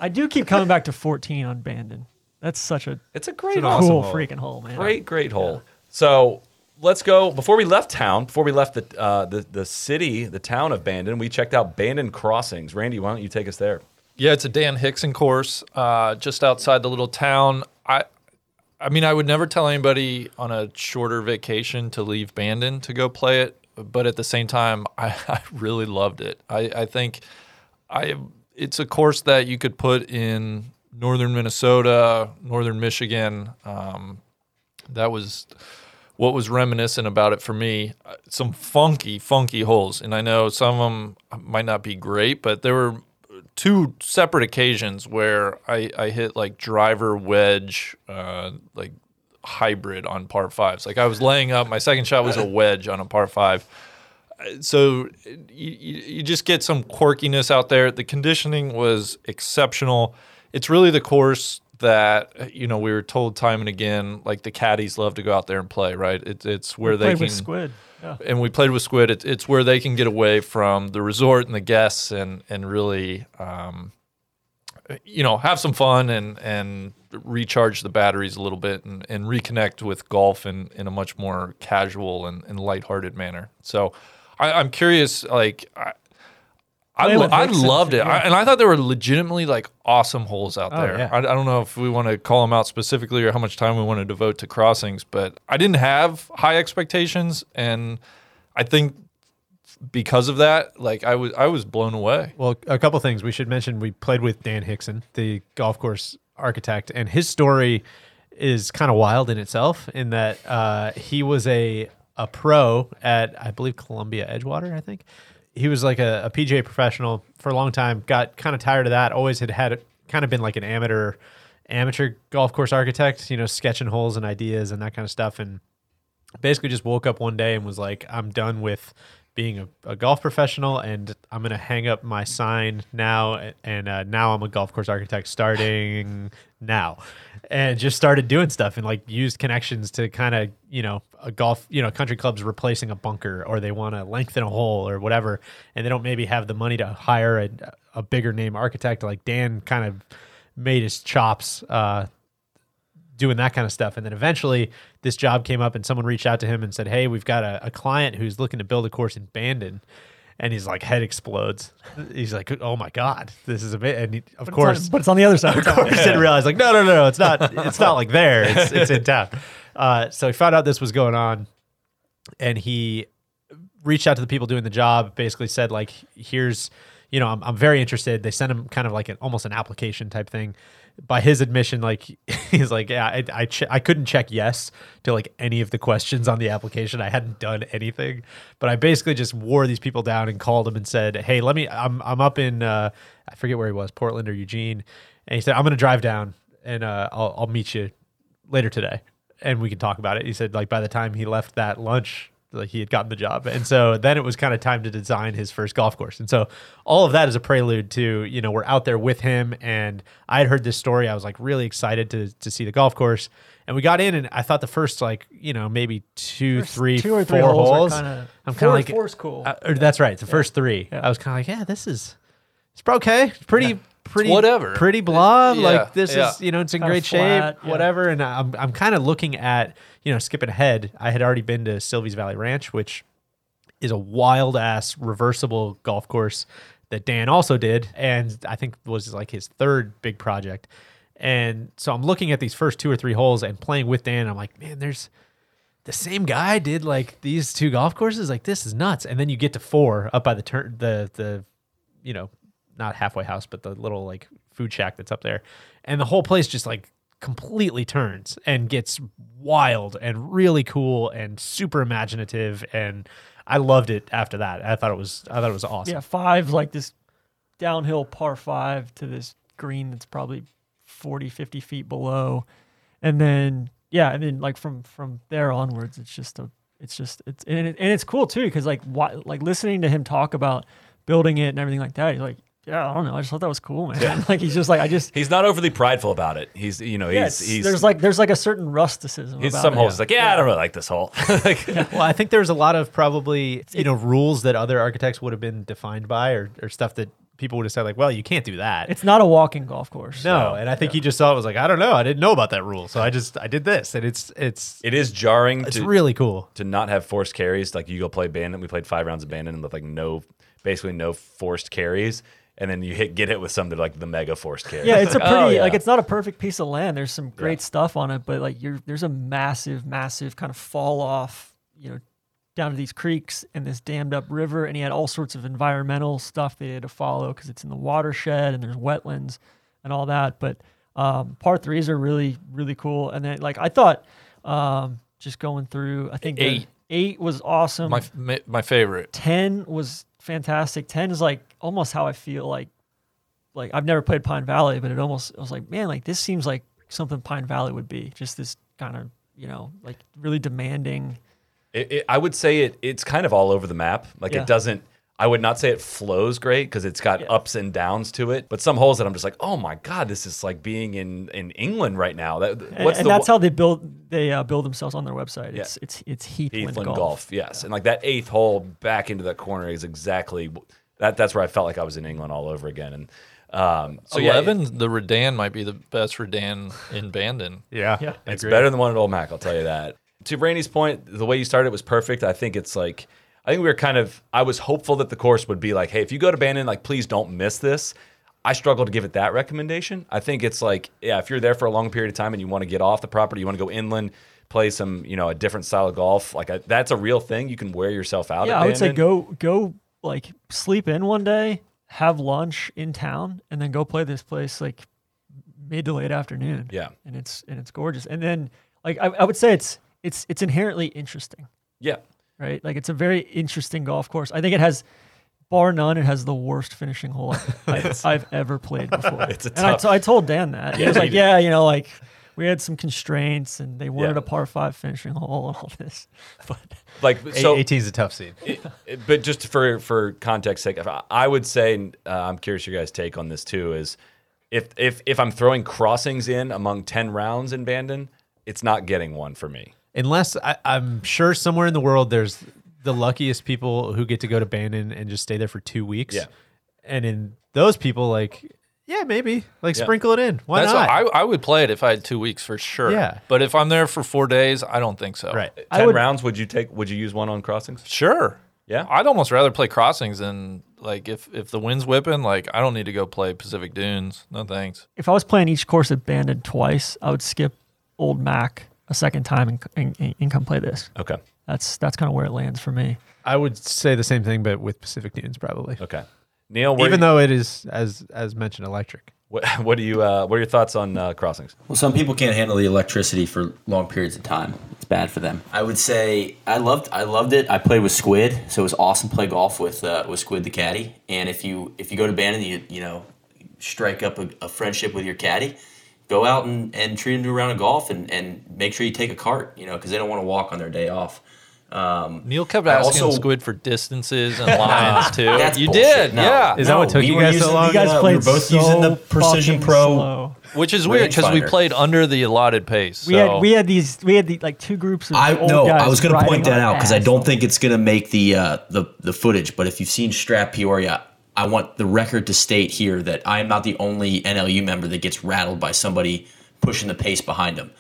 I do keep coming back to 14 on Bandon. That's such a
it's a great,
an
awesome
cool
hole.
freaking hole, man.
Great, great hole. So let's go. Before we left town, before we left the uh, the the city, the town of Bandon, we checked out Bandon Crossings. Randy, why don't you take us there?
Yeah, it's a Dan Hixson course, uh, just outside the little town. I, I mean, I would never tell anybody on a shorter vacation to leave Bandon to go play it, but at the same time, I, I really loved it. I, I think I it's a course that you could put in northern Minnesota, northern Michigan. Um, that was what was reminiscent about it for me. Uh, Some funky, funky holes, and I know some of them might not be great, but there were two separate occasions where I, I hit like driver wedge, uh, like hybrid on par fives. Like I was laying up, my second shot was a wedge on a par five. So you you just get some quirkiness out there. The conditioning was exceptional. It's really the course that you know we were told time and again, like the caddies love to go out there and play. Right? It's it's where they
Played
can
with Squid. Yeah.
and we played with Squid. It's, it's where they can get away from the resort and the guests, and and really, um, you know, have some fun and and recharge the batteries a little bit and, and reconnect with golf in, in a much more casual and, and lighthearted manner. So, I, I'm curious, like. I, I, lo- I loved it. I, and I thought there were legitimately like awesome holes out
Oh,
there.
yeah.
I, I don't know if we want to call them out specifically or how much time we want to devote to crossings, but I didn't have high expectations, and I think because of that, like I was, I was blown away.
Well, a couple things we should mention. We played with Dan Hixson, the golf course architect, and his story is kind of wild in itself. In that uh, he was a a pro at I believe Columbia Edgewater. I think he was like a, a PGA professional for a long time. Got kind of tired of that. Always had had kind of been like an amateur amateur golf course architect. You know, sketching holes and ideas and that kind of stuff. And basically just woke up one day and was like, I'm done with being a, a golf professional and I'm going to hang up my sign now. And uh, now I'm a golf course architect starting now. And just started doing stuff and like used connections to kind of, you know, a golf, you know, country clubs replacing a bunker or they want to lengthen a hole or whatever. And they don't maybe have the money to hire a, a bigger name architect. Like Dan kind of made his chops uh, doing that kind of stuff. And then eventually this job came up and someone reached out to him and said, Hey, we've got a, a client who's looking to build a course in Bandon. And he's like, head explodes. He's like, oh my god, this is a bit. And he, of
But
course,
it's on, but it's on the other side.
of course, didn't realize like, no, no, no, no, it's not. It's not like there. It's it's in town. Uh, so he found out this was going on, and he reached out to the people doing the job. Basically said like, here's, you know, I'm I'm very interested. They sent him kind of like an almost an application type thing. By his admission, like he's like, yeah, I I, che- I couldn't check yes to like any of the questions on the application. I hadn't done anything, but I basically just wore these people down and called them and said, hey, let me. I'm I'm up in uh, I forget where he was, Portland or Eugene, and he said I'm gonna drive down and uh, I'll I'll meet you later today and we can talk about it. He said like by the time he left that lunch, like he had gotten the job. And so then it was kind of time to design his first golf course. And so all of that is a prelude to, you know, we're out there with him and I had heard this story. I was like really excited to to see the golf course. And we got in and I thought the first like, you know, maybe two,
First
three,
two or three
four
holes
holes.
kinda-
I'm kind of like
four's cool.
uh, or that's right. The first three.
Yeah.
I was kind of like, yeah, this is it's okay. Pretty pretty
whatever.
Pretty blah.
Yeah,
like this
yeah.
is, you know, it's in
Kinda
great
flat,
shape,
yeah.
whatever. And I'm I'm kind of looking at, you know, skipping ahead. I had already been to Silvies Valley Ranch, which is a wild ass reversible golf course that Dan also did, and I think was like his third big project. And so I'm looking at these first two or three holes and playing with Dan. I'm like, man, there's the same guy did like these two golf courses. Like this is nuts. And then you get to four up by the turn, the the, you know, not halfway house, but the little like food shack that's up there, and the whole place just like completely turns and gets wild and really cool and super imaginative and I loved it after that. I thought it was I thought it was awesome.
Yeah, five like this downhill par five to this green that's probably 40, 50 feet below. And then yeah, and then like from from there onwards, it's just a it's just it's and, it, and it's cool too because like why, like listening to him talk about building it and everything like that, he's like, yeah, I don't know, I just thought that was cool, man. like he's just like I just
He's not overly prideful about it. He's you know
yeah,
he's
it's-
he's
there's like there's like a certain rusticism.
he's
about
some
it.
holes like yeah, I don't really like this hole. Like,
Well, I think there's a lot of probably you know rules that other architects would have been defined by, or, or stuff that people would have said like, well, you can't do that.
It's not a walking golf course.
no, and I think he just saw it was like, I don't know, I didn't know about that rule, so I just I did this, and it's it's
it is jarring
it's
to
really cool.
to not have forced carries. Like you go play Bandon, we played five rounds of Bandon with like no, basically no forced carries, and then you hit get hit with something like the mega forced carry.
Yeah, it's a pretty
oh, yeah.
like it's not a perfect piece of land. There's some great stuff on it, but like you're there's a massive, massive kind of fall off, you know, down to these creeks and this dammed up river, and he had all sorts of environmental stuff they had to follow because it's in the watershed and there's wetlands and all that. But um, part threes are really really cool, and then like I thought, um, just going through, I think the
Eight.
eight was awesome.
My my, my favorite.
10 was fantastic 10 is like almost how i feel like like i've never played pine valley but it almost i was like man like this seems like something pine valley would be just this kind of you know like really demanding
It, it, I would say it. It's kind of all over the map. Like
Yeah.
it doesn't. I would not say it flows great because it's got
Yeah.
ups and downs to it. But some holes that I'm just like, oh my god, this is like being in in England right now. That
and,
what's
and
the
that's how they build they uh, build themselves on their website
Yeah.
it's it's it's heathland,
Heathland
golf,
golf. yes, and like that eighth hole back into that corner is exactly that. That's where I felt like I was in England all over again. And um, so yeah,
Eleven, the Redan might be the best Redan in Bandon.
Yeah,
Yeah.
It's better than one at Old Mac, I'll tell you that. To Randy's point, the way you started was perfect. I think it's like, I think we were kind of, I was hopeful that the course would be like, hey, if you go to Bandon, like, please don't miss this. I struggle to give it that recommendation. I think it's like, yeah, if you're there for a long period of time and you want to get off the property, you want to go inland, play some, you know, a different style of golf, like I, that's a real thing. You can wear yourself out.
yeah i would say go go like sleep in one day have lunch in town and then go play this place like mid to late afternoon.
Yeah.
and it's and it's gorgeous. And then like I, I would say it's it's it's inherently interesting,
Yeah.
Right? Like it's a very interesting golf course. I think it has. Bar none, it has the worst finishing hole I've, I've ever played before.
It's a
and I,
tough-
t- I told Dan that. He was like, "Yeah, you know, like we had some constraints, and they wanted
Yeah.
a par five finishing hole and all this." But
Like
So,
so,
18 is a tough seed.
it- but just for for context sake, I- I would say uh, I'm curious your guys' take on this too. Is if if if I'm throwing crossings in among ten rounds in Bandon, it's not getting one for me.
Unless I, I'm sure somewhere in the world there's the luckiest people who get to go to Bandon and just stay there for two weeks.
Yeah.
And in those people, like, yeah, maybe like
Yeah.
sprinkle it in. Why
That's
not?
what- I, I would play it if I had two weeks for sure.
Yeah.
But if I'm there for four days, I don't think so.
right.
I
Ten
would-
rounds, would you take? Would you use one on crossings?
Sure.
Yeah?
I'd almost rather play crossings than like if if the wind's whipping, like I don't need to go play Pacific Dunes. No thanks.
if I was playing each course at Bandon twice, I would skip Old Mac a second time and, and, and come play this.
Okay.
That's that's kind of where it lands for me.
I would say the same thing, but with Pacific Dunes probably.
Okay. Neil, where
Even
you-
though it is, as as mentioned, electric.
what, what do you uh, what are your thoughts on uh, crossings?
Well, some people can't handle the electricity for long periods of time. It's bad for them. I would say I loved I loved it. I played with Squid, so it was awesome to play golf with uh, with Squid the caddy. And if you if you go to Bandon, you you know strike up a, a friendship with your caddy. Go out and, and treat them to a round of golf and, and make sure you take a cart, you know, because they don't want to walk on their day off. Um,
Neil kept asking
also-
Squid for distances and lines too. You
bullshit.
did,
No.
yeah.
Is that what took
we
you
were
guys so long?
You guys
Uh, we
played
were both
so
using the Precision Pro.
slow.
Which is weird because we played under the allotted pace.
We had we had these we had the, like two groups of
I
old
no,
guys
I was going to point that out because I don't think it's going to make the uh, the the footage. But if you've seen Strap Peoria, I want the record to state here that I am not the only NLU member that gets rattled by somebody pushing the pace behind them.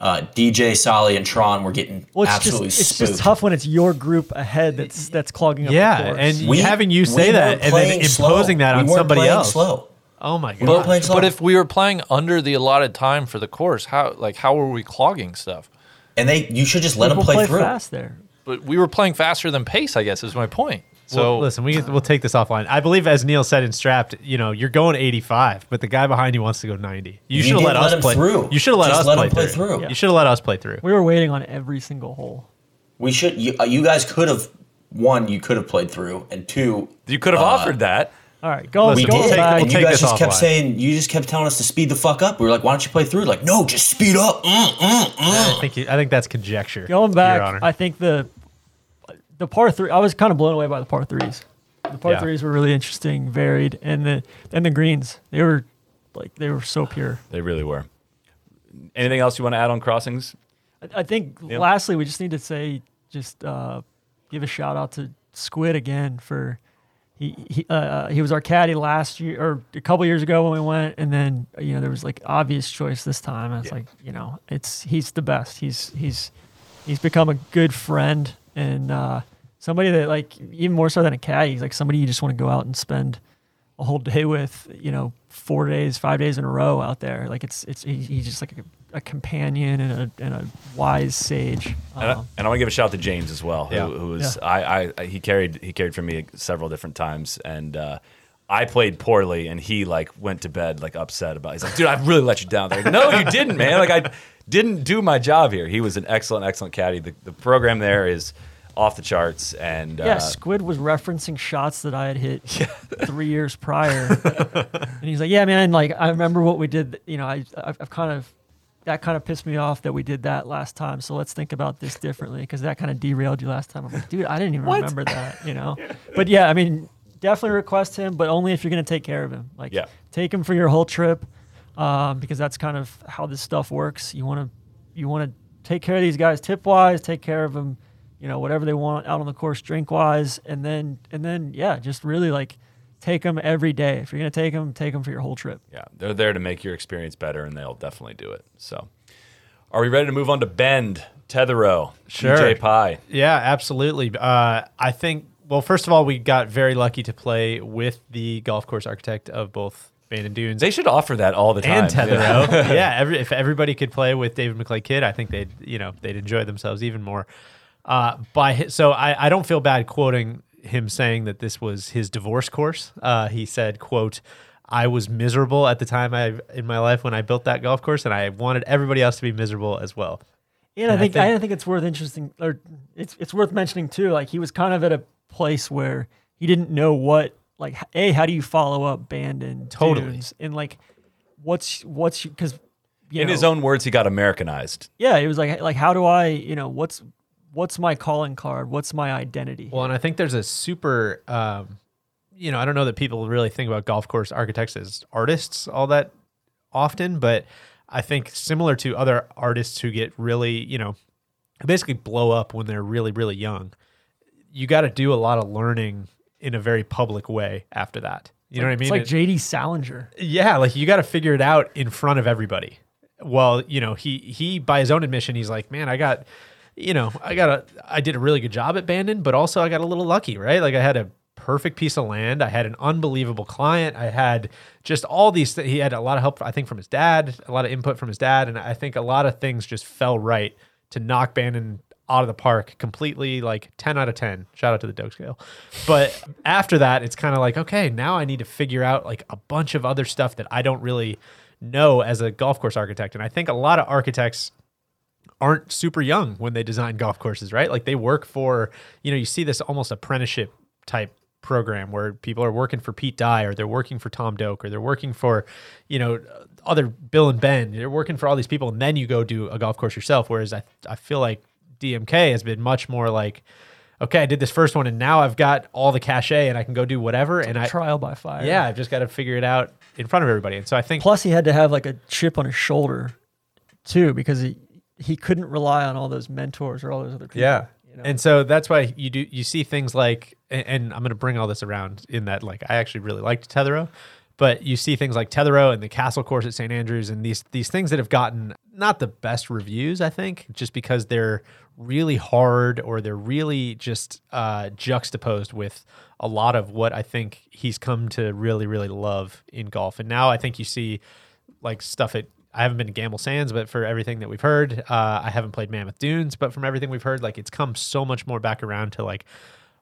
Uh, DJ, Solly, and Tron were getting
Well, it's
absolutely
just it's
spooked.
just tough when it's your group ahead that's that's clogging up. the
Yeah,
course.
and
We-
having you
we
say that and then imposing
slow.
that on
weren't
somebody else.
Slow.
Oh my god!
playing.
But if we were playing under the allotted time for the course, how like how were we clogging stuff?
and they, you should just let them
People
play, through.
fast there.
But we were playing faster than pace. I guess is my point. So
well, listen, we we'll take this offline. I believe, as Neil said in Strapped, you know, you're going 85, but the guy behind you wants to go 90. You, should have let,
let
us
him
play
through.
You should have let
Just
us
let
play,
him play
through.
through.
You should have let us play through.
We were waiting on every single hole.
We should. You, uh, you guys could have one. You could have played through, and two.
You could have offered that.
All right, go.
Listen,
We
going
we'll
did,
take-
back.
we'll
and you guys
this
just kept
offline.
saying. You just kept telling us to speed the fuck up. We were like, "Why don't you play through?" Like, no, just speed up. Mm, mm, mm.
I think you, I think that's conjecture.
Going
Your
back,
Honor.
I think the the par three. I was kind of blown away by the par threes. The par
Yeah.
threes were really interesting, varied, and the and the greens. They were like they were so pure.
They really were. Anything else you want to add on crossings?
I, I think
Yeah.
lastly, we just need to say, just uh, give a shout out to Squid again for he he uh, he was our caddy last year or a couple years ago when we went, and then you know there was like obvious choice this time. And it's like you know it's he's the best. He's he's he's become a good friend and uh, somebody that like even more so than a caddy. He's like somebody you just want to go out and spend a whole day with. You know, four days, five days in a row out there. Like it's it's he, he's just like a, a companion and a and a wise sage.
And I,
Um,
and I want to give a shout out to James as well, who,
Yeah.
who was I, I he carried he carried for me several different times, and uh, I played poorly, and he like went to bed like upset about. It. He's like, dude, I really let you down. There, no, you didn't, man. Like I didn't do my job here. He was an excellent, excellent caddy. The, the program there is off the charts, and
yeah,
uh,
Squid was referencing shots that I had hit three years prior, and he's like, "Yeah, man, like I remember what we did. You know, I I've, I've kind of that kind of pissed me off that we did that last time. So let's think about this differently because that kind of derailed you last time." I'm like, "Dude, I didn't even remember that." You know, but yeah, I mean, definitely request him, but only if you're gonna take care of him. Like,
Yeah.
take him for your whole trip, um, because that's kind of how this stuff works. You want to you want to take care of these guys tip wise, take care of them, you know, whatever they want out on the course drink wise, and then and then yeah, just really like take them every day. If you're gonna take them, take them for your whole trip.
yeah, they're there to make your experience better, and they'll definitely do it. So, are we ready to move on to Bend Tetherow?
Sure.
DJ Pie.
Yeah, absolutely. Uh, I think. Well, first of all, we got very lucky to play with the golf course architect of both Bandon Dunes
They should offer that all the time.
and Tetherow. yeah, every, if everybody could play with David McLay Kidd, I think they'd you know they'd enjoy themselves even more. Uh, by hi- so I, I don't feel bad quoting him saying that this was his divorce course. Uh, he said, "quote I was miserable at the time I in my life when I built that golf course, and I wanted everybody else to be miserable as well.
And I
And I
think, I
think-
think it's worth interesting or it's it's worth mentioning too. Like he was kind of at a place where he didn't know what like a how do you follow up Bandon
Totally.
Dunes, and like what's what's because
In
know,
his own words, he got Americanized.
yeah it was like like how do I you know what's what's my calling card what's my identity
Well, and I think there's a super, um, you know, I don't know that people really think about golf course architects as artists all that often, but I think similar to other artists who get really, you know, basically blow up when they're really, really young, you got to do a lot of learning in a very public way after that. You know what I mean?
It's like JD Salinger.
yeah, like you got to figure it out in front of everybody. Well, you know, he he by his own admission, he's like, man, I got, you know, I got a, I did a really good job at Bandon, but also I got a little lucky, right? Like I had a perfect piece of land, I had an unbelievable client, I had just all these. Th- he had a lot of help, I think, from his dad, a lot of input from his dad, and I think a lot of things just fell right to knock Bandon out of the park completely like 10 out of 10 shout out to the Doak scale but after that it's kind of like okay now i need to figure out like a bunch of other stuff that i don't really know as a golf course architect and i think a lot of architects aren't super young when they design golf courses right like they work for you know you see this almost apprenticeship type program where people are working for Pete Dye or they're working for Tom Doak or they're working for, you know, other Bill and Ben. They're working for all these people and then you go do a golf course yourself. Whereas I, I feel like DMK has been much more like, okay, I did this first one and now I've got all the cachet and I can go do whatever. and I,
trial by fire.
yeah, I've just got to figure it out in front of everybody. And so I think
Plus, he had to have like a chip on his shoulder, too, because he he couldn't rely on all those mentors or all those other people.
Yeah.
you know?
And so that's why you do you see things like and, and I'm going to bring all this around in that like I actually really liked Tetherow, but you see things like Tetherow and the Castle Course at St Andrews and these these things that have gotten not the best reviews I think just because they're really hard or they're really just uh, juxtaposed with a lot of what I think he's come to really really love in golf. And now I think you see like stuff at I haven't been to Gamble Sands, but for everything that we've heard, uh, I haven't played Mammoth Dunes, but from everything we've heard, like it's come so much more back around to like,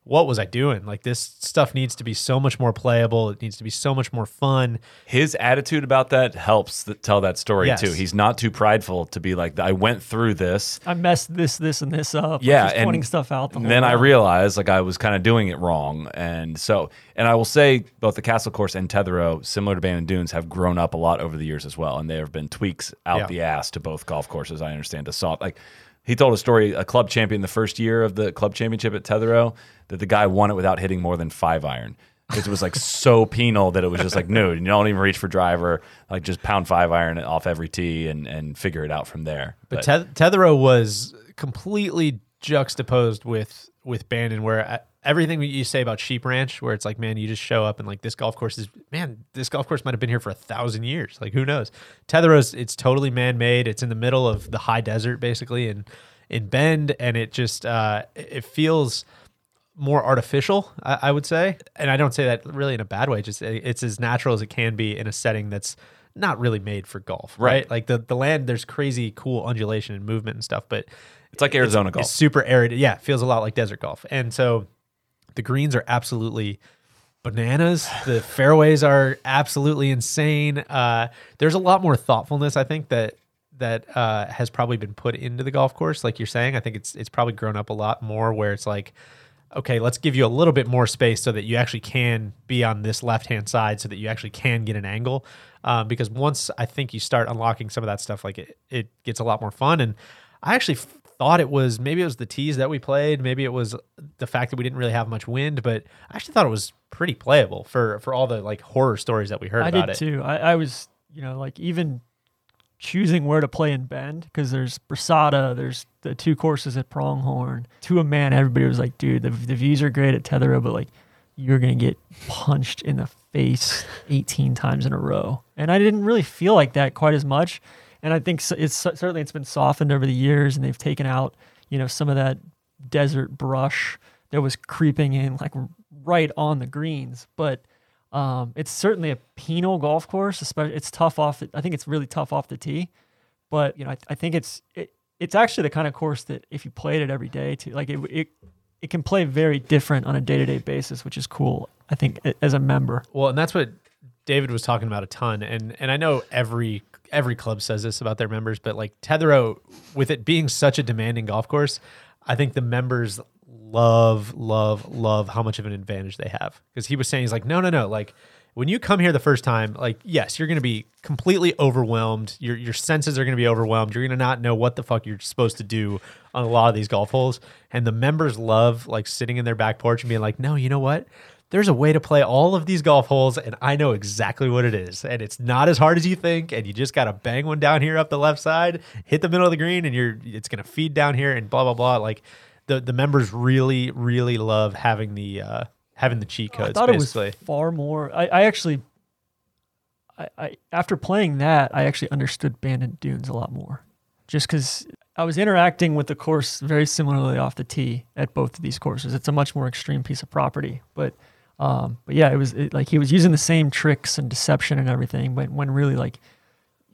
what was I doing? Like this stuff needs to be so much more playable. It needs to be so much more fun.
His attitude about that helps th- tell that story
Yes.
too. He's not too prideful to be like, I went through this.
I messed this, this, and this up.
Yeah,
he's
and
pointing stuff out. The whole
then I realized like I was kind of doing it wrong, and so and I will say both the Castle Course and Tetherow, similar to Bandon Dunes, have grown up a lot over the years as well, and there have been tweaks out
Yeah.
the ass to both golf courses. I understand to soft like. He told a story, a club champion the first year of the club championship at Tetherow, that the guy won it without hitting more than five iron. It was like so penal that it was just like, no, you don't even reach for driver, like just pound five iron off every tee and, and figure it out from there.
But Teth- Tetherow was completely juxtaposed with with Bandon, where uh, everything that you say about Sheep Ranch, where it's like, man, you just show up and like this golf course is, man, this golf course might have been here for a thousand years. Like who knows? Tetherow's it's totally man made. It's in the middle of the high desert, basically, in in Bend, and it just uh, it feels more artificial, I, I would say, and I don't say that really in a bad way. Just it's as natural as it can be in a setting that's not really made for golf, right?
Right.
Like the the land, there's crazy cool undulation and movement and stuff, but
It's like Arizona golf.
it's super arid. Yeah, it feels a lot like desert golf, and so the greens are absolutely bananas. The fairways are absolutely insane. Uh, there's a lot more thoughtfulness, I think that that uh, has probably been put into the golf course. Like you're saying, I think it's it's probably grown up a lot more. Where it's like, okay, let's give you a little bit more space so that you actually can be on this left hand side, so that you actually can get an angle. Um, because once I think you start unlocking some of that stuff, like it, it gets a lot more fun. And I actually thought it was maybe it was the tees that we played, maybe it was the fact that we didn't really have much wind, but I actually thought it was pretty playable for for all the like horror stories that we heard
I
about
did
it.
too. I, I was, you know, like even choosing where to play in Bend because there's Brasada, there's the two courses at Pronghorn. To a man, everybody was like, dude, the, the views are great at Tetherow, but like you're going to get punched in the face 18 times in a row. And I didn't really feel like that quite as much. And I think it's certainly it's been softened over the years and they've taken out, you know, some of that desert brush that was creeping in like right on the greens. But um, it's certainly a penal golf course. Especially, it's tough off. I think it's really tough off the tee. But you know, I, I think it's it, it's actually the kind of course that if you played it every day, to like it it it can play very different on a day to day basis, which is cool. I think as a member.
Well, and that's what David was talking about a ton, and and I know every every club says this about their members, but like Tetherow, with it being such a demanding golf course, I think the members love, love, love how much of an advantage they have. Because he was saying he's like, no, no, no, like when you come here the first time, like yes, you're going to be completely overwhelmed. Your your senses are going to be overwhelmed. You're going to not know what the fuck you're supposed to do on a lot of these golf holes. And the members love like sitting in their back porch and being like, no, you know what? There's a way to play all of these golf holes, and I know exactly what it is. And it's not as hard as you think. And you just got to bang one down here up the left side, hit the middle of the green, and you're it's going to feed down here and blah blah blah. Like the the members really really love having the uh, having the cheat codes.
I thought
basically.
it was far more. I, I actually, I, I after playing that, I actually understood Bandon Dunes a lot more, just because I was interacting with the course very similarly off the tee at both of these courses. It's a much more extreme piece of property, but. Um, but yeah, it was it, like he was using the same tricks and deception and everything, but when really like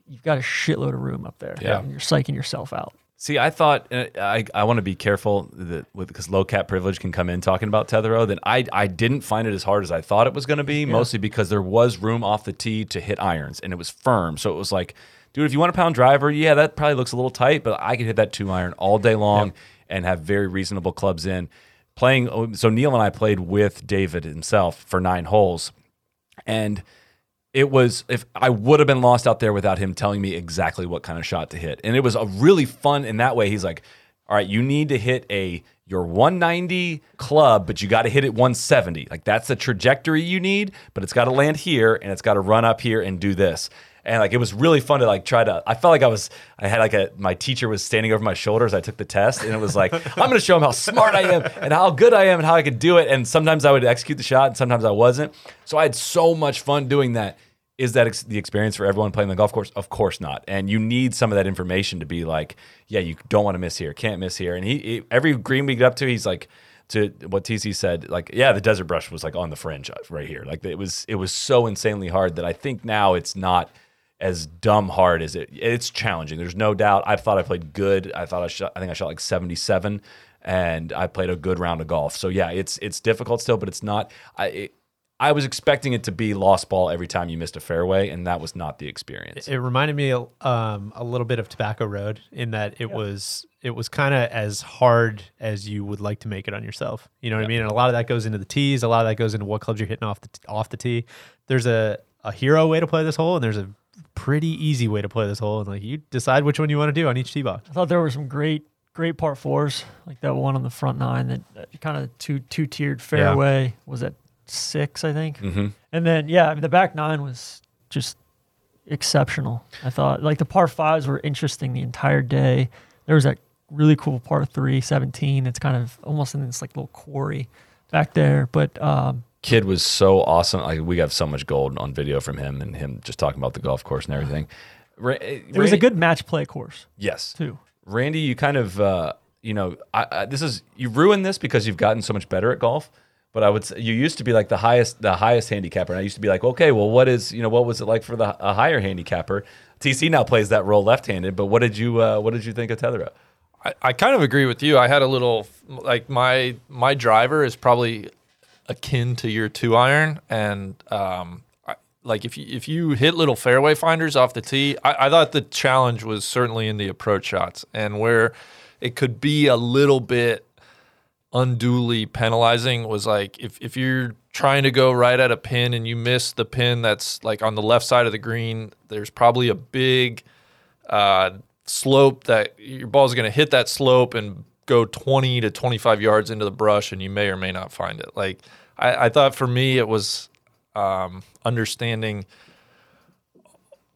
you've got a shitload of room up there,
Yeah.
and you're psyching yourself out.
See, I thought uh, I I want to be careful that with because low cap privilege can come in talking about Tetherow. Then I I didn't find it as hard as I thought it was going to be, mostly because there was room off the tee to hit irons and it was firm. So it was like, dude, if you want a pound driver, yeah, that probably looks a little tight, but I could hit that two iron all day long and have very reasonable clubs in. Playing oh, so Neil and I played with David himself for nine holes, and it was if I would have been lost out there without him telling me exactly what kind of shot to hit. And it was a really fun in that way. He's like, "All right, you need to hit a your 190 club, but you got to hit it 170. Like that's the trajectory you need, but it's got to land here and it's got to run up here and do this." And like it was really fun to like try to. I felt like I was. I had like a. My teacher was standing over my shoulders I took the test, and it was like I'm going to show him how smart I am and how good I am and how I could do it. And sometimes I would execute the shot, and sometimes I wasn't. So I had so much fun doing that. Is that ex- the experience for everyone playing the golf course? Of course not. And you need some of that information to be like, yeah, you don't want to miss here, can't miss here. And he, he every green we get up to, he's like, to what TC said, like, yeah, the desert brush was like on the fringe uh, right here. Like it was, it was so insanely hard that I think now it's not as dumb hard as it. It's challenging. There's no doubt. I thought I played good. I thought I shot. I think I shot like 77, and I played a good round of golf. So yeah, it's it's difficult still, but it's not. I it, I was expecting it to be lost ball every time you missed a fairway, and that was not the experience.
It reminded me um, a little bit of Tobacco Road in that it was it was kind of as hard as you would like to make it on yourself. You know what I mean? And a lot of that goes into the tees. A lot of that goes into what clubs you're hitting off the off the tee. There's a a hero way to play this hole, and there's a pretty easy way to play this hole. And like you decide which one you want to do on each tee box.
I thought there were some great, great par fours, like that one on the front nine, that, that kind of two two tiered fairway was at six, I think.
Mm-hmm.
And then yeah, I mean the back nine was just exceptional. I thought like the par fives were interesting the entire day. There was that really cool par three, 17. It's kind of almost in this like little quarry back there, but um,
Kidd was so awesome. Like we got so much gold on video from him and him just talking about the golf course and everything. Ra-
it was a good match play course
yes.
too.
Randy, you kind of, uh, you know, I, I, this is you ruined this because you've gotten so much better at golf. But I would say you used to be like the highest, the highest handicapper, and I used to be like, okay, well, what is, you know, what was it like for the a higher handicapper? TC now plays that role left-handed, but what did you, uh, what did you think of Tetherow?
I, I kind of agree with you. I had a little like my my driver is probably akin to your two iron, and um, like if you if you hit little fairway finders off the tee, I, I thought the challenge was certainly in the approach shots and where it could be a little bit unduly penalizing was like if, if you're trying to go right at a pin and you miss the pin that's like on the left side of the green, there's probably a big uh, slope that your ball's going to hit that slope and go 20 to 25 yards into the brush and you may or may not find it. Like I, I thought for me, it was um, understanding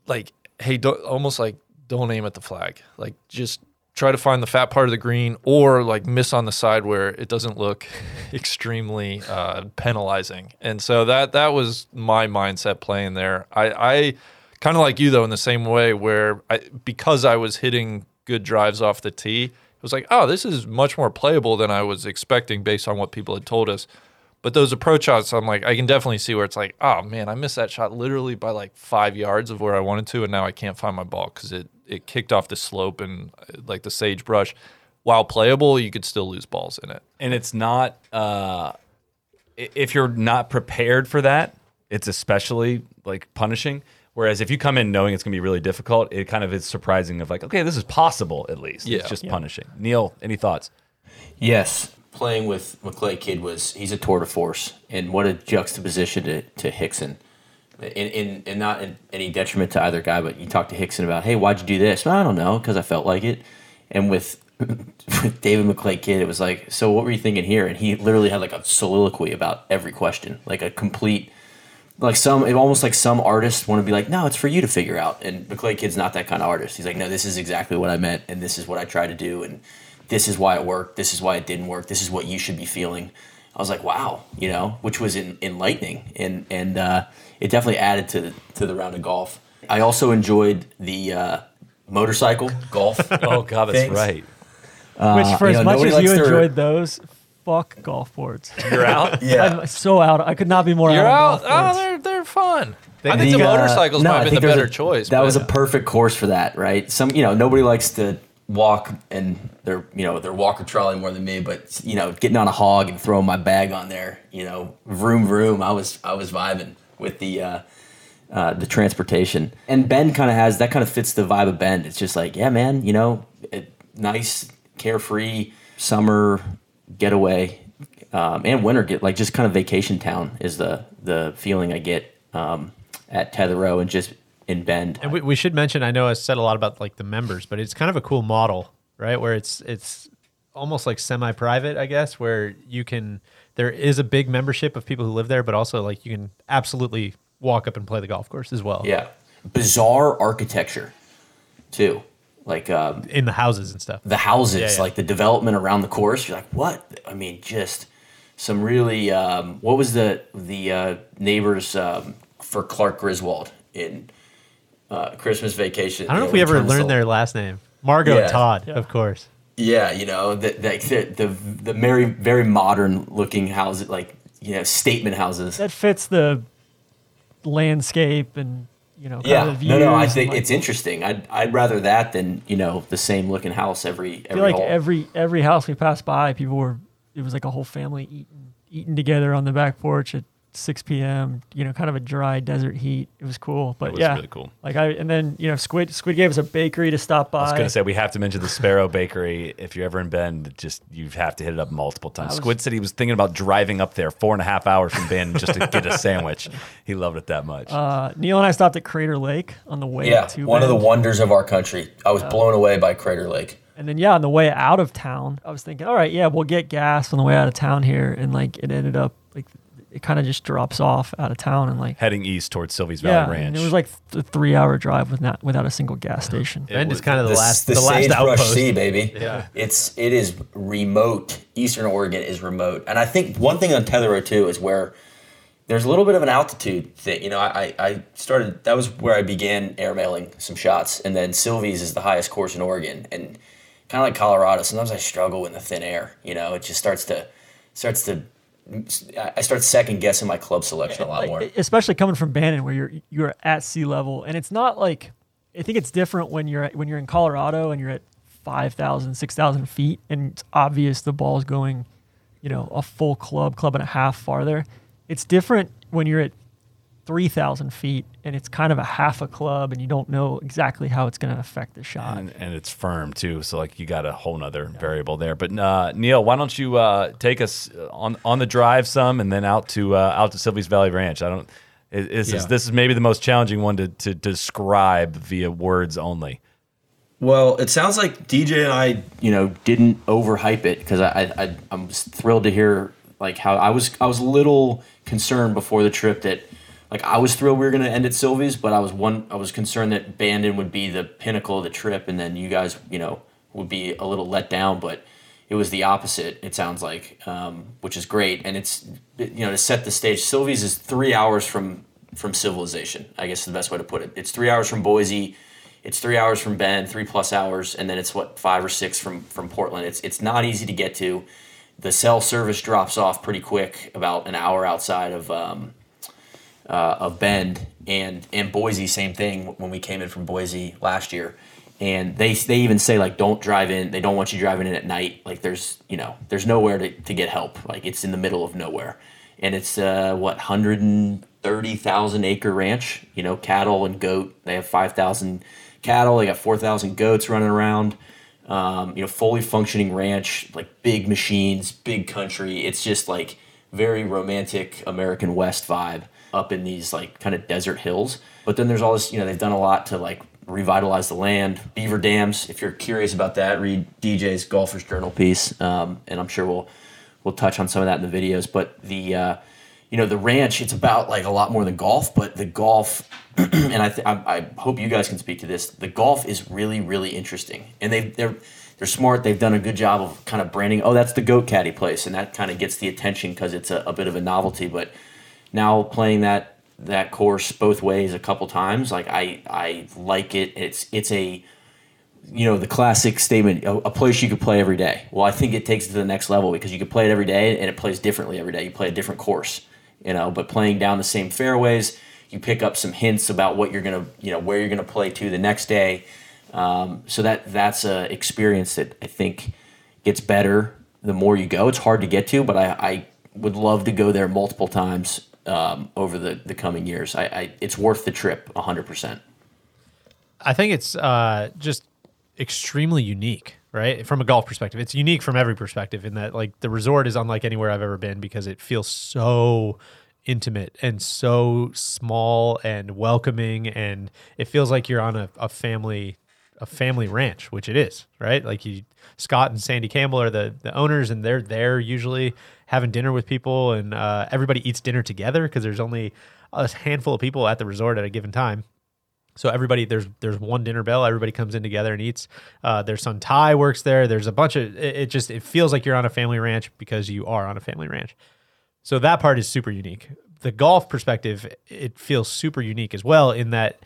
like, hey, don't, almost like don't aim at the flag. Like just try to find the fat part of the green or like miss on the side where it doesn't look extremely uh, penalizing. And so that that was my mindset playing there. I, I kind of like you though in the same way where I because I was hitting good drives off the tee, it was like, oh, this is much more playable than I was expecting based on what people had told us. But those approach shots, I'm like, I can definitely see where it's like, oh man, I missed that shot literally by like five yards of where I wanted to, and now I can't find my ball because it it kicked off the slope and uh, like the sagebrush. While playable, you could still lose balls in it.
And it's not, uh, if you're not prepared for that, it's especially
like punishing. Whereas if you come in knowing it's going to be really difficult, it kind of is surprising. Of like, okay, this is possible at least.
Yeah.
It's just punishing. Neil, any thoughts?
Yes, playing with McLay Kidd was he's a tour de force, and what a juxtaposition to, to Hixson. In, in, in not in any detriment to either guy, but you talk to Hixson about, hey, why'd you do this? I don't know, because I felt like it. And with, with David McLay Kidd, it was like, so what were you thinking here? And he literally had like a soliloquy about every question, like a complete, like some, it almost like some artists want to be like, no, it's for you to figure out. And McLay Kidd's not that kind of artist. He's like, no, this is exactly what I meant, and this is what I try to do, and this is why it worked. This is why it didn't work. This is what you should be feeling. I was like, wow, you know, which was in, enlightening, and and uh, it definitely added to the, to the round of golf. I also enjoyed the uh, motorcycle golf.
Oh God, that's
things.
right.
Which, for
you
as
know,
much as you
their-
enjoyed those, fuck golf boards.
You're out.
Yeah.
I'm so out. I could not be more
You're
out.
out.
golf
Oh, they're they're fun. I think the,
uh,
motorcycles
no,
might
I
have been
think
the
there's
better
a-
choice.
That
but-
was a perfect course for that, right? Some, you know, nobody likes to walk and they're you know, they're walker trolley more than me, but you know, getting on a hog and throwing my bag on there, you know, vroom vroom. I was, I was vibing with the, uh, uh, the transportation. And ben kind of has that kind of fits the vibe of Bend. It's just like, yeah, man, you know, it, nice, carefree summer getaway, um, and winter get like just kind of vacation town is the the feeling I get um, at Tetherow and just in Bend.
And we, we should mention. I know I said a lot about like the members, but it's kind of a cool model, right? Where it's it's almost like semi-private, I guess, where you can. There is a big membership of people who live there, but also like you can absolutely walk up and play the golf course as well.
Yeah, bizarre architecture, too. Like um,
in the houses and stuff.
the houses,
Yeah, yeah.
like the development around the course. You're like, what? I mean, just some really. Um, what was the the uh, neighbors um, for Clark Griswold in uh, Christmas Vacation?
I don't know
you
if we ever
turns
learned their last name. Margo
Yeah.
Todd, of course.
Yeah, you know, the the the, the very very modern looking houses, like you know, statement houses.
That fits the landscape and you know. Kind
Yeah,
of
no, no, I think
and, like,
it's interesting. I'd I'd rather that than you know the same looking house every
I
every
feel like
hole.
every every house we passed by, people were. It was like a whole family eating eating together on the back porch at 6 p.m. You know, kind of a dry desert heat. It was cool, but it
was
yeah,
really cool.
Like I and then you know, Squid Squid gave us a bakery to stop by.
I was going to say we have to mention the Sparrow Bakery. If you're ever in Bend, just you have to hit it up multiple times.
was-
Squid said he was thinking about driving up there four and a half hours from Bend just to get a sandwich. He loved it that much.
uh, Neil and I stopped at Crater Lake on the way
yeah,
to
one of the wonders of our country. I was blown away by Crater Lake.
And then yeah, on the way out of town, I was thinking, all right, yeah, we'll get gas on the way out of town here, and like it ended up like it kind of just drops off out of town, and like
Heading east towards Silvies Valley
yeah,
Ranch.
and it was like a three-hour drive with not without a single gas uh-huh. station.
And it's kind of the,
The,
last
the,
the, last
Sagebrush
outpost.
Sea, baby.
Yeah.
it's it is remote. Eastern Oregon is remote, and I think one thing on Tetherow too is where there's a little bit of an altitude thing. You know, I, I I started that was where I began airmailing some shots, and then Silvies is the highest course in Oregon, and kind of like Colorado. Sometimes I struggle in the thin air. You know, it just starts to starts to I start second guessing my club selection a lot
Like,
more.
especially coming from Bandon, where you're you're at sea level, and it's not like I think it's different when you're at, when you're in Colorado and you're at 5,000, 6,000 feet, and it's obvious the ball's going, you know, a full club, club and a half farther. It's different when you're at 3,000 feet and it's kind of a half a club, and you don't know exactly how it's going to affect the shot.
and, and it's firm too. So like you got a whole nother variable there. But uh, Neil, why don't you uh, take us on on the drive some and then out to uh, out to Silvies Valley Ranch? I don't. Is, is
Yeah.
this is maybe the most challenging one to, to describe via words only.
Well, it sounds like DJ and I, you know, didn't overhype it because I, I, I, I'm thrilled to hear like how I was. I was a little concerned before the trip that, like, I was thrilled we were going to end at Silvies, but I was one. I was concerned that Bandon would be the pinnacle of the trip, and then you guys, you know, would be a little let down. But it was the opposite. It sounds like, um, which is great, and it's you know to set the stage. Silvies is three hours from from civilization. I guess is the best way to put it. It's three hours from Boise it's three hours from Bend, three plus hours, and then it's what five or six from from Portland. It's it's not easy to get to. The cell service drops off pretty quick, about an hour outside of um, uh, of Bend, and and Boise, same thing. When we came in from Boise last year, and they they even say like don't drive in. They don't want you driving in at night. Like there's you know there's nowhere to, to get help. Like it's in the middle of nowhere, and it's uh, what hundred and thirty thousand acre ranch, you know, cattle and goat. They have 5,000 cattle, they got 4,000 goats running around. Um, you know, fully functioning ranch, like big machines, big country. It's just like very romantic American West vibe up in these like kind of desert hills. But then there's all this, you know, they've done a lot to like revitalize the land. Beaver dams. If you're curious about that, read DJ's Golfers Journal piece, um, and I'm sure we'll we'll touch on some of that in the videos. But the uh, you know the ranch, it's about like a lot more than golf, but the golf, and I, th- I I hope you guys can speak to this. The golf is really really interesting, and they they're they're smart. They've done a good job of kind of branding. Oh, that's the goat caddy place, and that kind of gets the attention because it's a, a bit of a novelty. But now playing that that course both ways a couple times. Like I I like it. It's it's a you know the classic statement a, a, place you could play every day. Well, I think it takes it to the next level because you could play it every day and it plays differently every day. You play a different course, you know, but playing down the same fairways, you pick up some hints about what you're gonna you know where you're gonna play to the next day. Um, so that that's a experience that I think gets better the more you go. It's hard to get to, but I, I would love to go there multiple times um, over the, the coming years. I, I it's worth the trip 100%.
I think it's uh, just extremely unique, right? From a golf perspective, it's unique from every perspective. In that, like, the resort is unlike anywhere I've ever been because it feels so intimate and so small and welcoming, and it feels like you're on a, a family a family ranch, which it is, right? Like you, Scott and Sandy Campbell are the the owners, and they're there usually having dinner with people, and uh, everybody eats dinner together because there's only a handful of people at the resort at a given time. So everybody there's there's one dinner bell. Everybody comes in together and eats. Uh, their son Ty works there. There's a bunch of it, it. Just it feels like you're on a family ranch because you are on a family ranch. So that part is super unique. The golf perspective, it feels super unique as well in that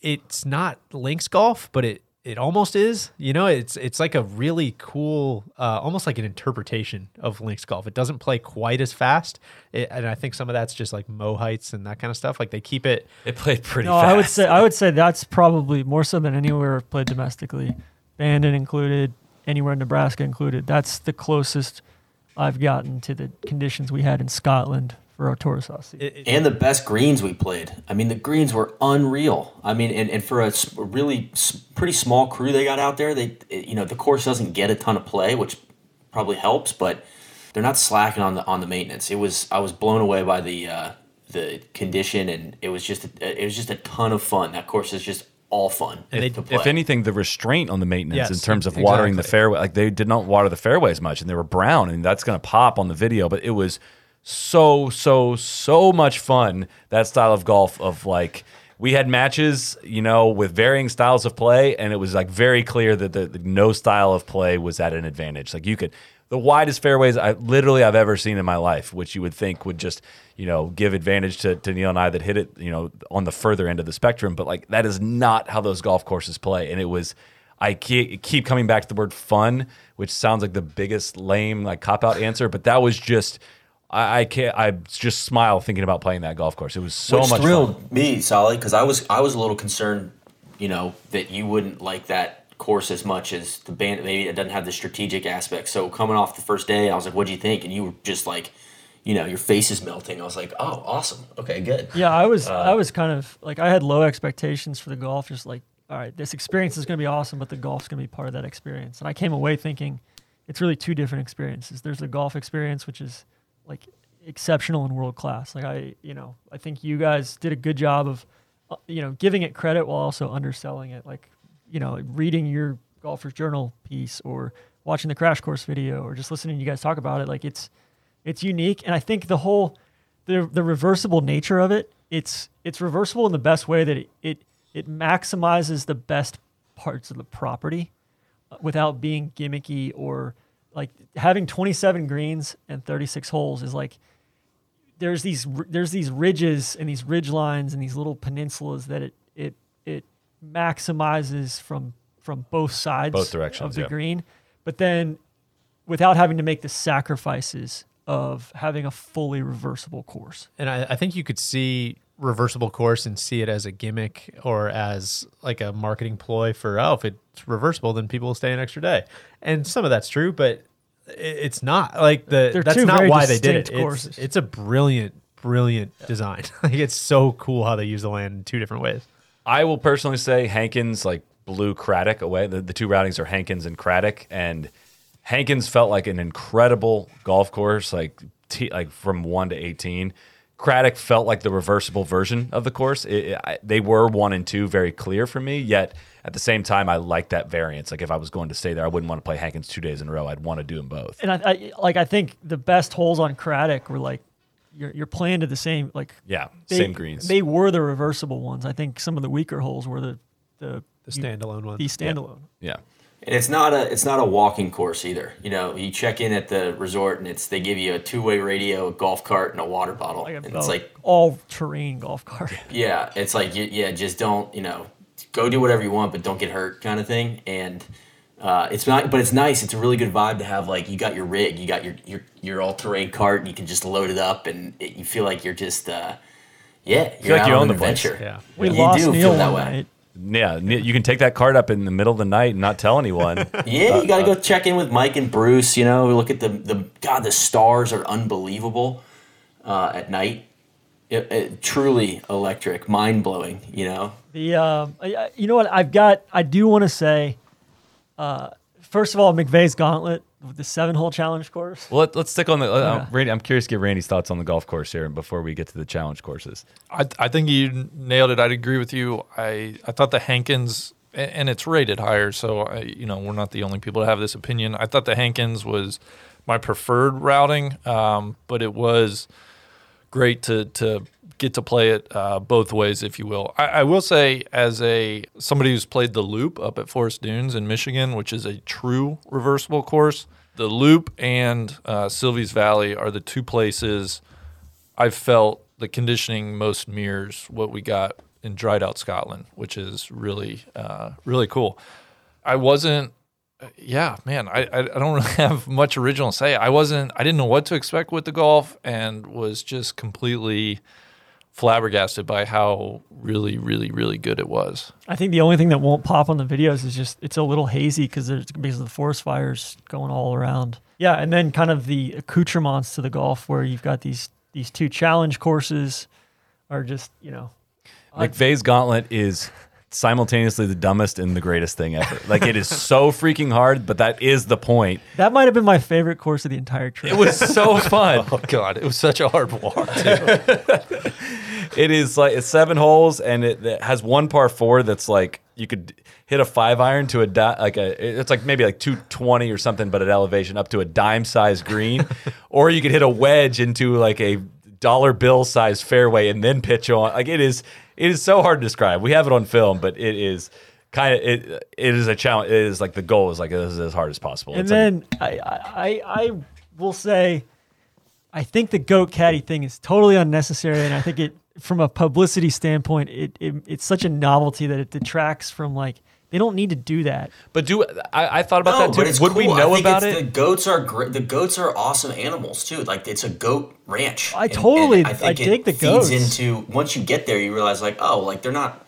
it's not links golf, but it it almost is. You know, it's it's like a really cool, uh, almost like an interpretation of links golf. It doesn't play quite as fast, it, and I think some of that's just like mow heights and that kind of stuff. Like they keep it.
It played pretty.
No,
fast.
I would say I would say that's probably more so than anywhere I've played domestically, Bandon included, anywhere in Nebraska included. That's the closest I've gotten to the conditions we had in Scotland for our tour sauce.
And the best greens we played. I mean, the greens were unreal. I mean, and, and for a really pretty small crew they got out there, they you know the course doesn't get a ton of play, which probably helps, but they're not slacking on the on the maintenance. It was I was blown away by the uh, the condition, and it was just a, it was just a ton of fun. That course is just all fun
if,
to play.
If anything, the restraint on the maintenance
Yes,
in terms of
exactly.
watering the fairway, like they did not water the fairways as much, and they were brown, and that's going to pop on the video. But it was so so so much fun that style of golf of like we had matches you know with varying styles of play and it was like very clear that the, the no style of play was at an advantage like you could the widest fairways I literally I've ever seen in my life, which you would think would just, you know, give advantage to, to Neil and I that hit it, you know, on the further end of the spectrum. But like that is not how those golf courses play. And it was I keep, keep coming back to the word fun, which sounds like the biggest lame like cop out answer, but that was just I, I can't I just smile thinking about playing that golf course. It was so
Which
much
thrilled
fun.
me, Solly, because I was I was a little concerned, you know, that you wouldn't like that course as much as the band. Maybe it doesn't have the strategic aspect. So coming off the first day, I was like, "What do you think?" And you were just like, you know, your face is melting. I was like, "Oh, awesome. Okay, good."
Yeah, I was
Uh,
I was kind of like I had low expectations for the golf. Just like, all right, this experience is going to be awesome, but the golf's going to be part of that experience. And I came away thinking it's really two different experiences. There's the golf experience, which is like exceptional and world class. Like I, you know, I think you guys did a good job of, uh, you know, giving it credit while also underselling it. Like, you know, reading your golfer's journal piece or watching the crash course video or just listening to you guys talk about it. Like it's, it's unique. And I think the whole, the, the reversible nature of it, it's, it's reversible in the best way that it, it, it maximizes the best parts of the property uh, without being gimmicky or like having 27 greens and 36 holes is like there's these there's these ridges and these ridge lines and these little peninsulas that it it it maximizes from from both sides
Both directions,
of the
yeah.
green but then without having to make the sacrifices of having a fully reversible course
And I, I think you could see reversible course and see it as a gimmick or as like a marketing ploy for oh if it's reversible then people will stay an extra day and some of that's true but it's not like the
They're
that's
two
not
very
why they did it
distinct
it's,
courses.
it's a brilliant brilliant design. like it's so cool how they use the land in two different ways.
I will personally say Hankins like blew Craddock away. The, the two routings are Hankins and Craddock, and Hankins felt like an incredible golf course, like t- like from one to eighteen. Craddock felt like the reversible version of the course. It, it, I, they were one and two very clear for me. Yet at the same time, I like that variance. Like if I was going to stay there, I wouldn't want to play Hankins two days in a row. I'd want to do them both.
And I, I like I think the best holes on Craddock were like you're you're playing to the same like
Yeah,
they-
same greens.
They were the reversible ones. I think some of the weaker holes were the the
The standalone ones.
the standalone.
yeah.
And it's not a it's not a walking course either. You know, you check in at the resort and it's they give you a two way radio, a golf cart, and a water bottle.
Like a,
and it's like
all terrain golf cart.
yeah, it's like you- yeah, just don't you know, go do whatever you want, but don't get hurt, kind of thing. And uh, it's not, but it's nice. It's a really good vibe to have. Like you got your rig, you got your your your all terrain cart, and you can just load it up, and it, you feel like you're just uh, yeah, you're
like
out
you
on
own
an
the place.
adventure.
Yeah.
We
You
lost
do
Neil
feel that way.
night.
Yeah, n- you can take that card up in the middle of the night and not tell anyone.
Yeah, you got to go check in with Mike and Bruce. You know, look at the the God. The stars are unbelievable uh, at night. It, it, truly electric, mind blowing. You know,
The um, I- I- you know what I've got. I do want to say, uh, first of all, McVeigh's Gauntlet, the seven hole challenge course.
well, let, us stick on the. Uh,
Yeah.
Randy, I'm curious to get Randy's thoughts on the golf course here before we get to the challenge courses.
I, I think you nailed it. I'd agree with you. I, I thought the Hankins, a- and it's rated higher, so I, you know we're not the only people to have this opinion. I thought the Hankins was my preferred routing, um, but it was great to to get to play it uh, both ways, if you will. I, I will say, as a somebody who's played the Loop up at Forest Dunes in Michigan, which is a true reversible course, the Loop and uh, Silvies Valley are the two places I've felt the conditioning most mirrors what we got in dried out Scotland, which is really, uh, really cool. I wasn't, yeah, man, I, I, don't really have much original to say. I wasn't, I didn't know what to expect with the golf and was just completely flabbergasted by how really, really, really good it was.
I think the only thing that won't pop on the videos is just it's a little hazy because there's because of the forest fires going all around. Yeah, and then kind of the accoutrements to the golf where you've got these these two challenge courses are just you know
McVeigh's Gauntlet is simultaneously the dumbest and the greatest thing ever. Like it is so freaking hard, but that is the point.
that might have been my favorite course of the entire trip.
It was so fun.
Oh God, it was such a hard walk. Too.
It is like it's seven holes, and it, it has one par four that's like you could hit a five iron to a di- like a it's like maybe like two twenty or something, but at elevation up to a dime size green, or you could hit a wedge into like a dollar bill size fairway and then pitch on. Like it is it is so hard to describe. We have it on film, but it is kind of it it is a challenge. It is like the goal is like this is as hard as possible.
and
It's like-
then I, I I I will say, I think the goat caddy thing is totally unnecessary, and I think it from a publicity standpoint, it, it it's such a novelty that it detracts from like they don't need to do that.
but do I, I thought about
no,
that
but
too.
it's
Would we
cool. I
know
think
about
it's-
it?
The goats are great. The goats are awesome animals too. Like it's a goat ranch.
I totally- I
think
dig
it
the
feeds
goats.
into once you get there, you realize like oh, like they're not.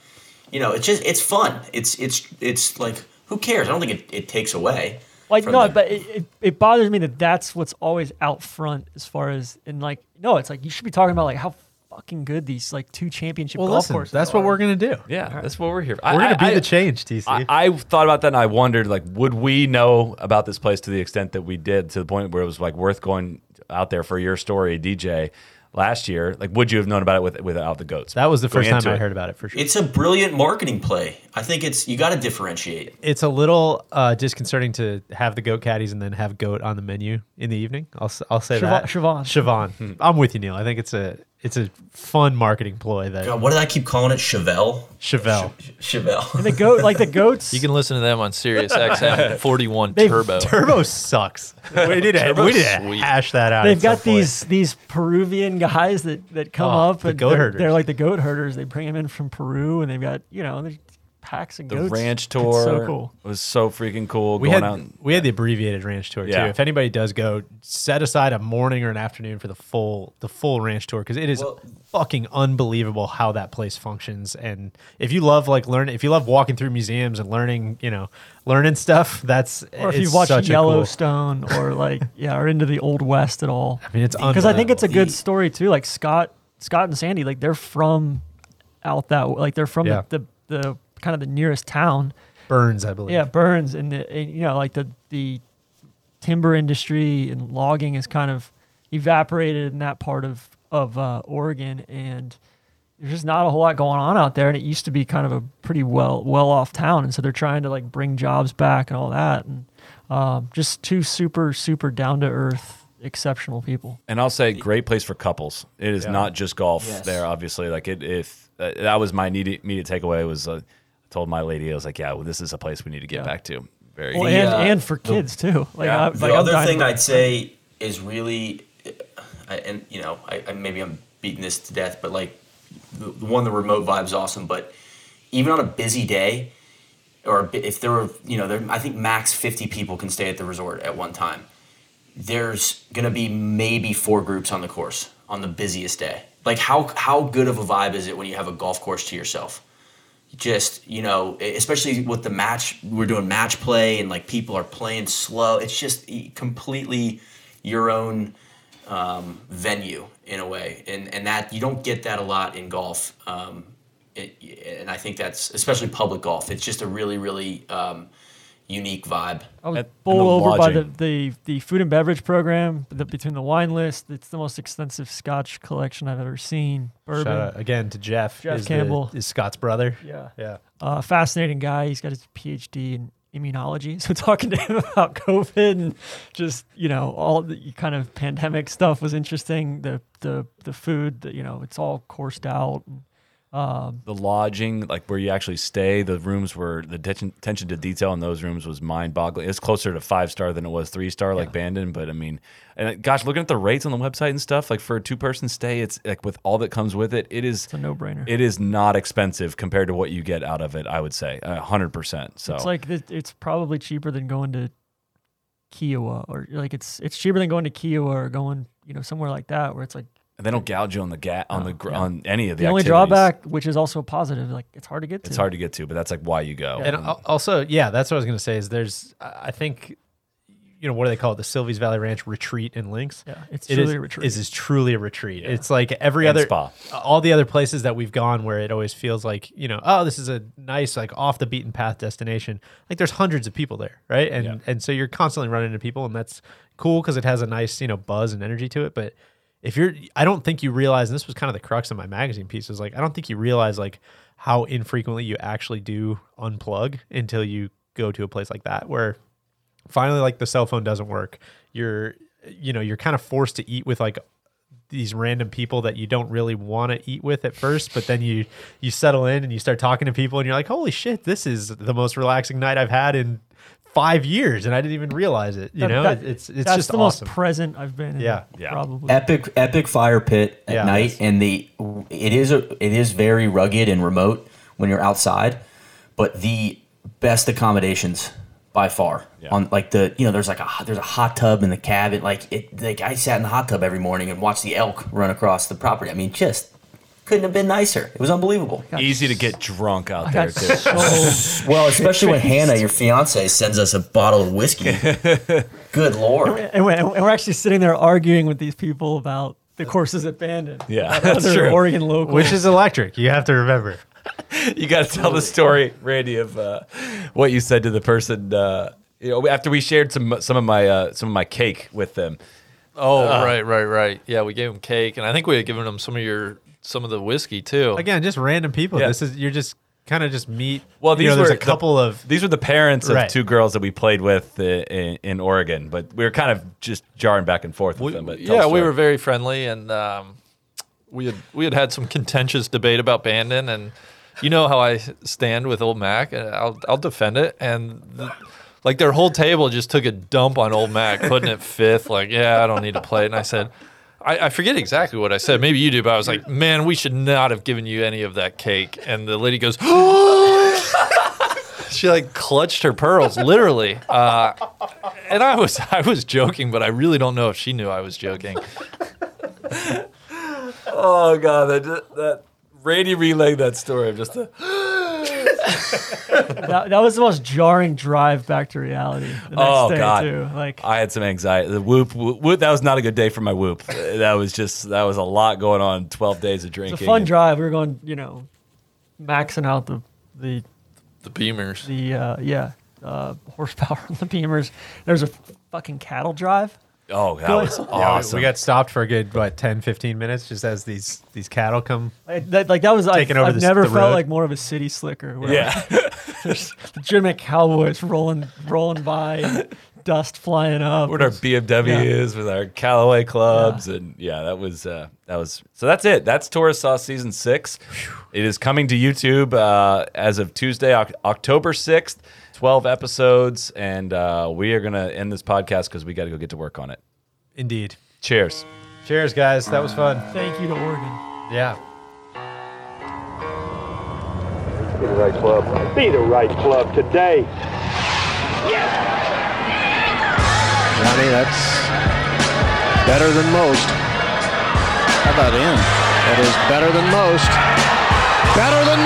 You know, it's just it's fun. It's it's it's like who cares? I don't think it, it takes away.
Like no,
the-
but it, it, it bothers me that that's what's always out front as far as and like no, it's like you should be talking about like how fucking good these like two championship
Well,
golf
listen,
courses.
that's what
are.
we're gonna do.
Yeah, that's what we're here. for.
We're
I-
gonna be
I-
the change, TC.
I, I thought about that and I wondered, like, would we know about this place to the extent that we did, to the point where it was like worth going out there for your story, DJ, last year? Like, would you have known about it with, without the goats?
that was the first time I
it.
heard about it for sure.
it's a brilliant marketing play. I think it's you got to differentiate.
it's a little uh, disconcerting to have the goat caddies and then have goat on the menu in the evening. I'll s- I'll say
Siobhan-
that.
Siobhan.
Siobhan. I'm with you, Neil. I think it's a it's a fun marketing ploy that
God, what did I keep calling it? Chevelle.
Chevelle.
Chevelle.
And the goat like the goats.
You can listen to them on Sirius XM 41
They've-
Turbo.
Turbo sucks. We need to we need to
sweet.
hash that out.
They've
at some
got
point.
these these Peruvian guys that, that come
Oh,
up
the
and
goat
they're,
herders.
they're like the goat herders. They bring them in from Peru and they've got you know there's packs of
The
goats.
ranch
It's
tour
so cool.
was so freaking cool.
We
going
had
out.
we had the abbreviated ranch tour
Yeah.
too. If anybody does go, set aside a morning or an afternoon for the full the full ranch tour because it is
Well-
fucking unbelievable how that place functions. And if you love like learning, if you love walking through museums and learning, you know, learning stuff, that's
Or if
it's
you watch watched
such a cool-
Yellowstone or like yeah, or into the old west at all.
I mean, it's
Because I think it's a good story too. Like Scott Scott and Sandy, like they're from out that like they're from
Yeah.
the, the the kind of the nearest town.
Burns, I believe.
Yeah, Burns, and, the, and you know, like the the timber industry and logging is kind of evaporated in that part of of uh, Oregon, and there's just not a whole lot going on out there. And it used to be kind of a pretty well well off town, and so they're trying to like bring jobs back and all that, and um, just two super super down to earth, exceptional people.
And I'll say, great place for couples. It is not just golf
Yes.
there. Obviously, like it. If uh, that was my immediate, immediate takeaway was, uh, I told my lady, I was like, yeah, well, this is a place we need to get
Yeah.
back to. Very.
Well, and
uh,
and for kids too. Like,
Yeah.
I,
The
like I'm
other thing I'd say is really, I, and you know, I, I maybe I'm beating this to death, but like the, the one, the remote vibe's awesome. But even on a busy day, or if there were, you know, there, I think max 50 people can stay at the resort at one time. There's gonna be maybe four groups on the course on the busiest day. Like how how good of a vibe is it when you have a golf course to yourself? Just you know especially with the match we're doing match play and like people are playing slow. It's just completely your own um, venue in a way. And and that you don't get that a lot in golf um, it, and i think that's especially public golf. It's just a really really um, unique vibe
I was
And- and
bowled
the
over by the, the, the food and beverage program the, between the wine list. It's the most extensive Scotch collection I've ever seen. Bourbon.
Shout out again to Jeff.
Jeff
is the-
Campbell.
is Scott's brother.
Yeah.
Yeah.
Uh, fascinating guy. He's got his PhD in immunology. So talking to him about COVID and just you know all the kind of pandemic stuff was interesting. The the the food, that you know, it's all coursed out.
The lodging, like where you actually stay, the rooms were the attention, attention to detail in those rooms was mind boggling. It's closer to five star than it was three star, like Bandon. But I mean, and uh, gosh, looking at the rates on the website and stuff, like for a two person stay, it's like with all that comes with it, it is
It's a no brainer.
it is not expensive compared to what you get out of it. I would say a hundred percent. So
It's like it's probably cheaper than going to Kiawah or like it's it's cheaper than going to Kiawah or going you know somewhere like that where it's like
they don't gouge you on the ga- on the gr-
yeah.
on any of the.
the only
activities.
drawback, which is also positive, like it's hard to get to.
It's hard to get to, but that's like why you go.
And al- also, yeah, that's what I was going to say. Is there's, I I think, you know, what do they call it? The Silvies Valley Ranch Retreat in Links.
Yeah, it's
It
truly
is-
a retreat.
Is is truly a retreat. It's like every
And
other
spa.
all the other places that we've gone where it always feels like you know, oh, this is a nice like off the beaten path destination. Like there's hundreds of people there, right? And
Yeah.
and so you're constantly running into people, and that's cool because it has a nice you know buzz and energy to it. But if you're, I don't think you realize, and this was kind of the crux of my magazine piece, is like I don't think you realize like how infrequently you actually do unplug until you go to a place like that where finally like the cell phone doesn't work. You're you know you're kind of forced to eat with like these random people that you don't really want to eat with at first but then you you settle in and you start talking to people and you're like holy shit this is the most relaxing night i've had in five years and i didn't even realize it you
That-
know
that-
it's it's
that's
just
the
awesome
most present I've been. In,
Yeah.
Yeah.
probably.
epic epic fire pit at
Yeah,
night and the it is a it is very rugged and remote when you're outside but the best accommodations by far
Yeah.
on like the you know there's like a there's a hot tub in the cabin like it like I sat in the hot tub every morning and watched the elk run across the property I mean just couldn't have been nicer it was unbelievable
Easy to get drunk out
I
there
got
too.
so
well especially when Hannah your fiance sends us a bottle of whiskey good lord
and we're, and we're actually sitting there arguing with these people about the courses at Bandon.
Yeah, that's
other
true.
Oregon local.
which is electric you have to remember
you got to tell the story, Randy, of uh, what you said to the person. Uh, you know, after we shared some some of my uh, some of my cake with them.
Oh, right, right, right. Yeah, we gave him cake, and I think we had given him some of your some of the whiskey too.
again just random people
Yeah.
this is you're just kind of just meet
Well,
you
these
know, there's
were
a couple
the,
of
these were the parents of
Right.
two girls that we played with uh, in, in Oregon, but we were kind of just jarring back and forth with
We-
them. But
yeah, we were very friendly, and um, we had we had had some contentious debate about Bandon, and you know how I stand with Old Mac, and I'll I'll defend it, and. The, like their whole table just took a dump on Old Mac, putting it fifth. Like, yeah, I don't need to play it. And I said, I, I forget exactly what I said. Maybe you do, but I was like, man, we should not have given you any of that cake. And the lady goes, she like clutched her pearls, literally. Uh, and I was I was joking, but I really don't know if she knew I was joking.
Oh god, that that Randy relayed that story of just the
that, that was the most jarring drive back to reality. The next
Oh
day
God!
too. Like
I had some anxiety. The whoop, whoop, whoop, That was not a good day for my whoop. That was just that was a lot going on. Twelve days of drinking.
it's a fun
and-
drive. We were going, you know, maxing out the the
The Beamers.
the uh, yeah uh, horsepower on the Beamers. There's a fucking cattle drive.
Oh, that
Go
was
ahead.
Yeah, we-
awesome.
we got stopped for a good what 10, 15 minutes just as these these cattle come.
I, that, like that was I've,
Taking over
I've
the s-
never
the
felt
road.
like more of a city slicker. Where
yeah.
there's legitimate cowboys rolling rolling by, and dust flying up.
what our BMW
Yeah.
is with our Callaway clubs, and yeah, that was uh, that was so. That's it. That's Tourist Sauce season six. It is coming to YouTube uh, as of Tuesday, Oc- October sixth. Twelve episodes, and uh, we are gonna end this podcast because we got to go get to work on it.
Indeed.
Cheers.
Cheers, guys. That was fun.
Thank you to Oregon.
Yeah.
Be the right club. Be the right club today.
Johnny, that's better than most.
How about in?
That is better than most. Better than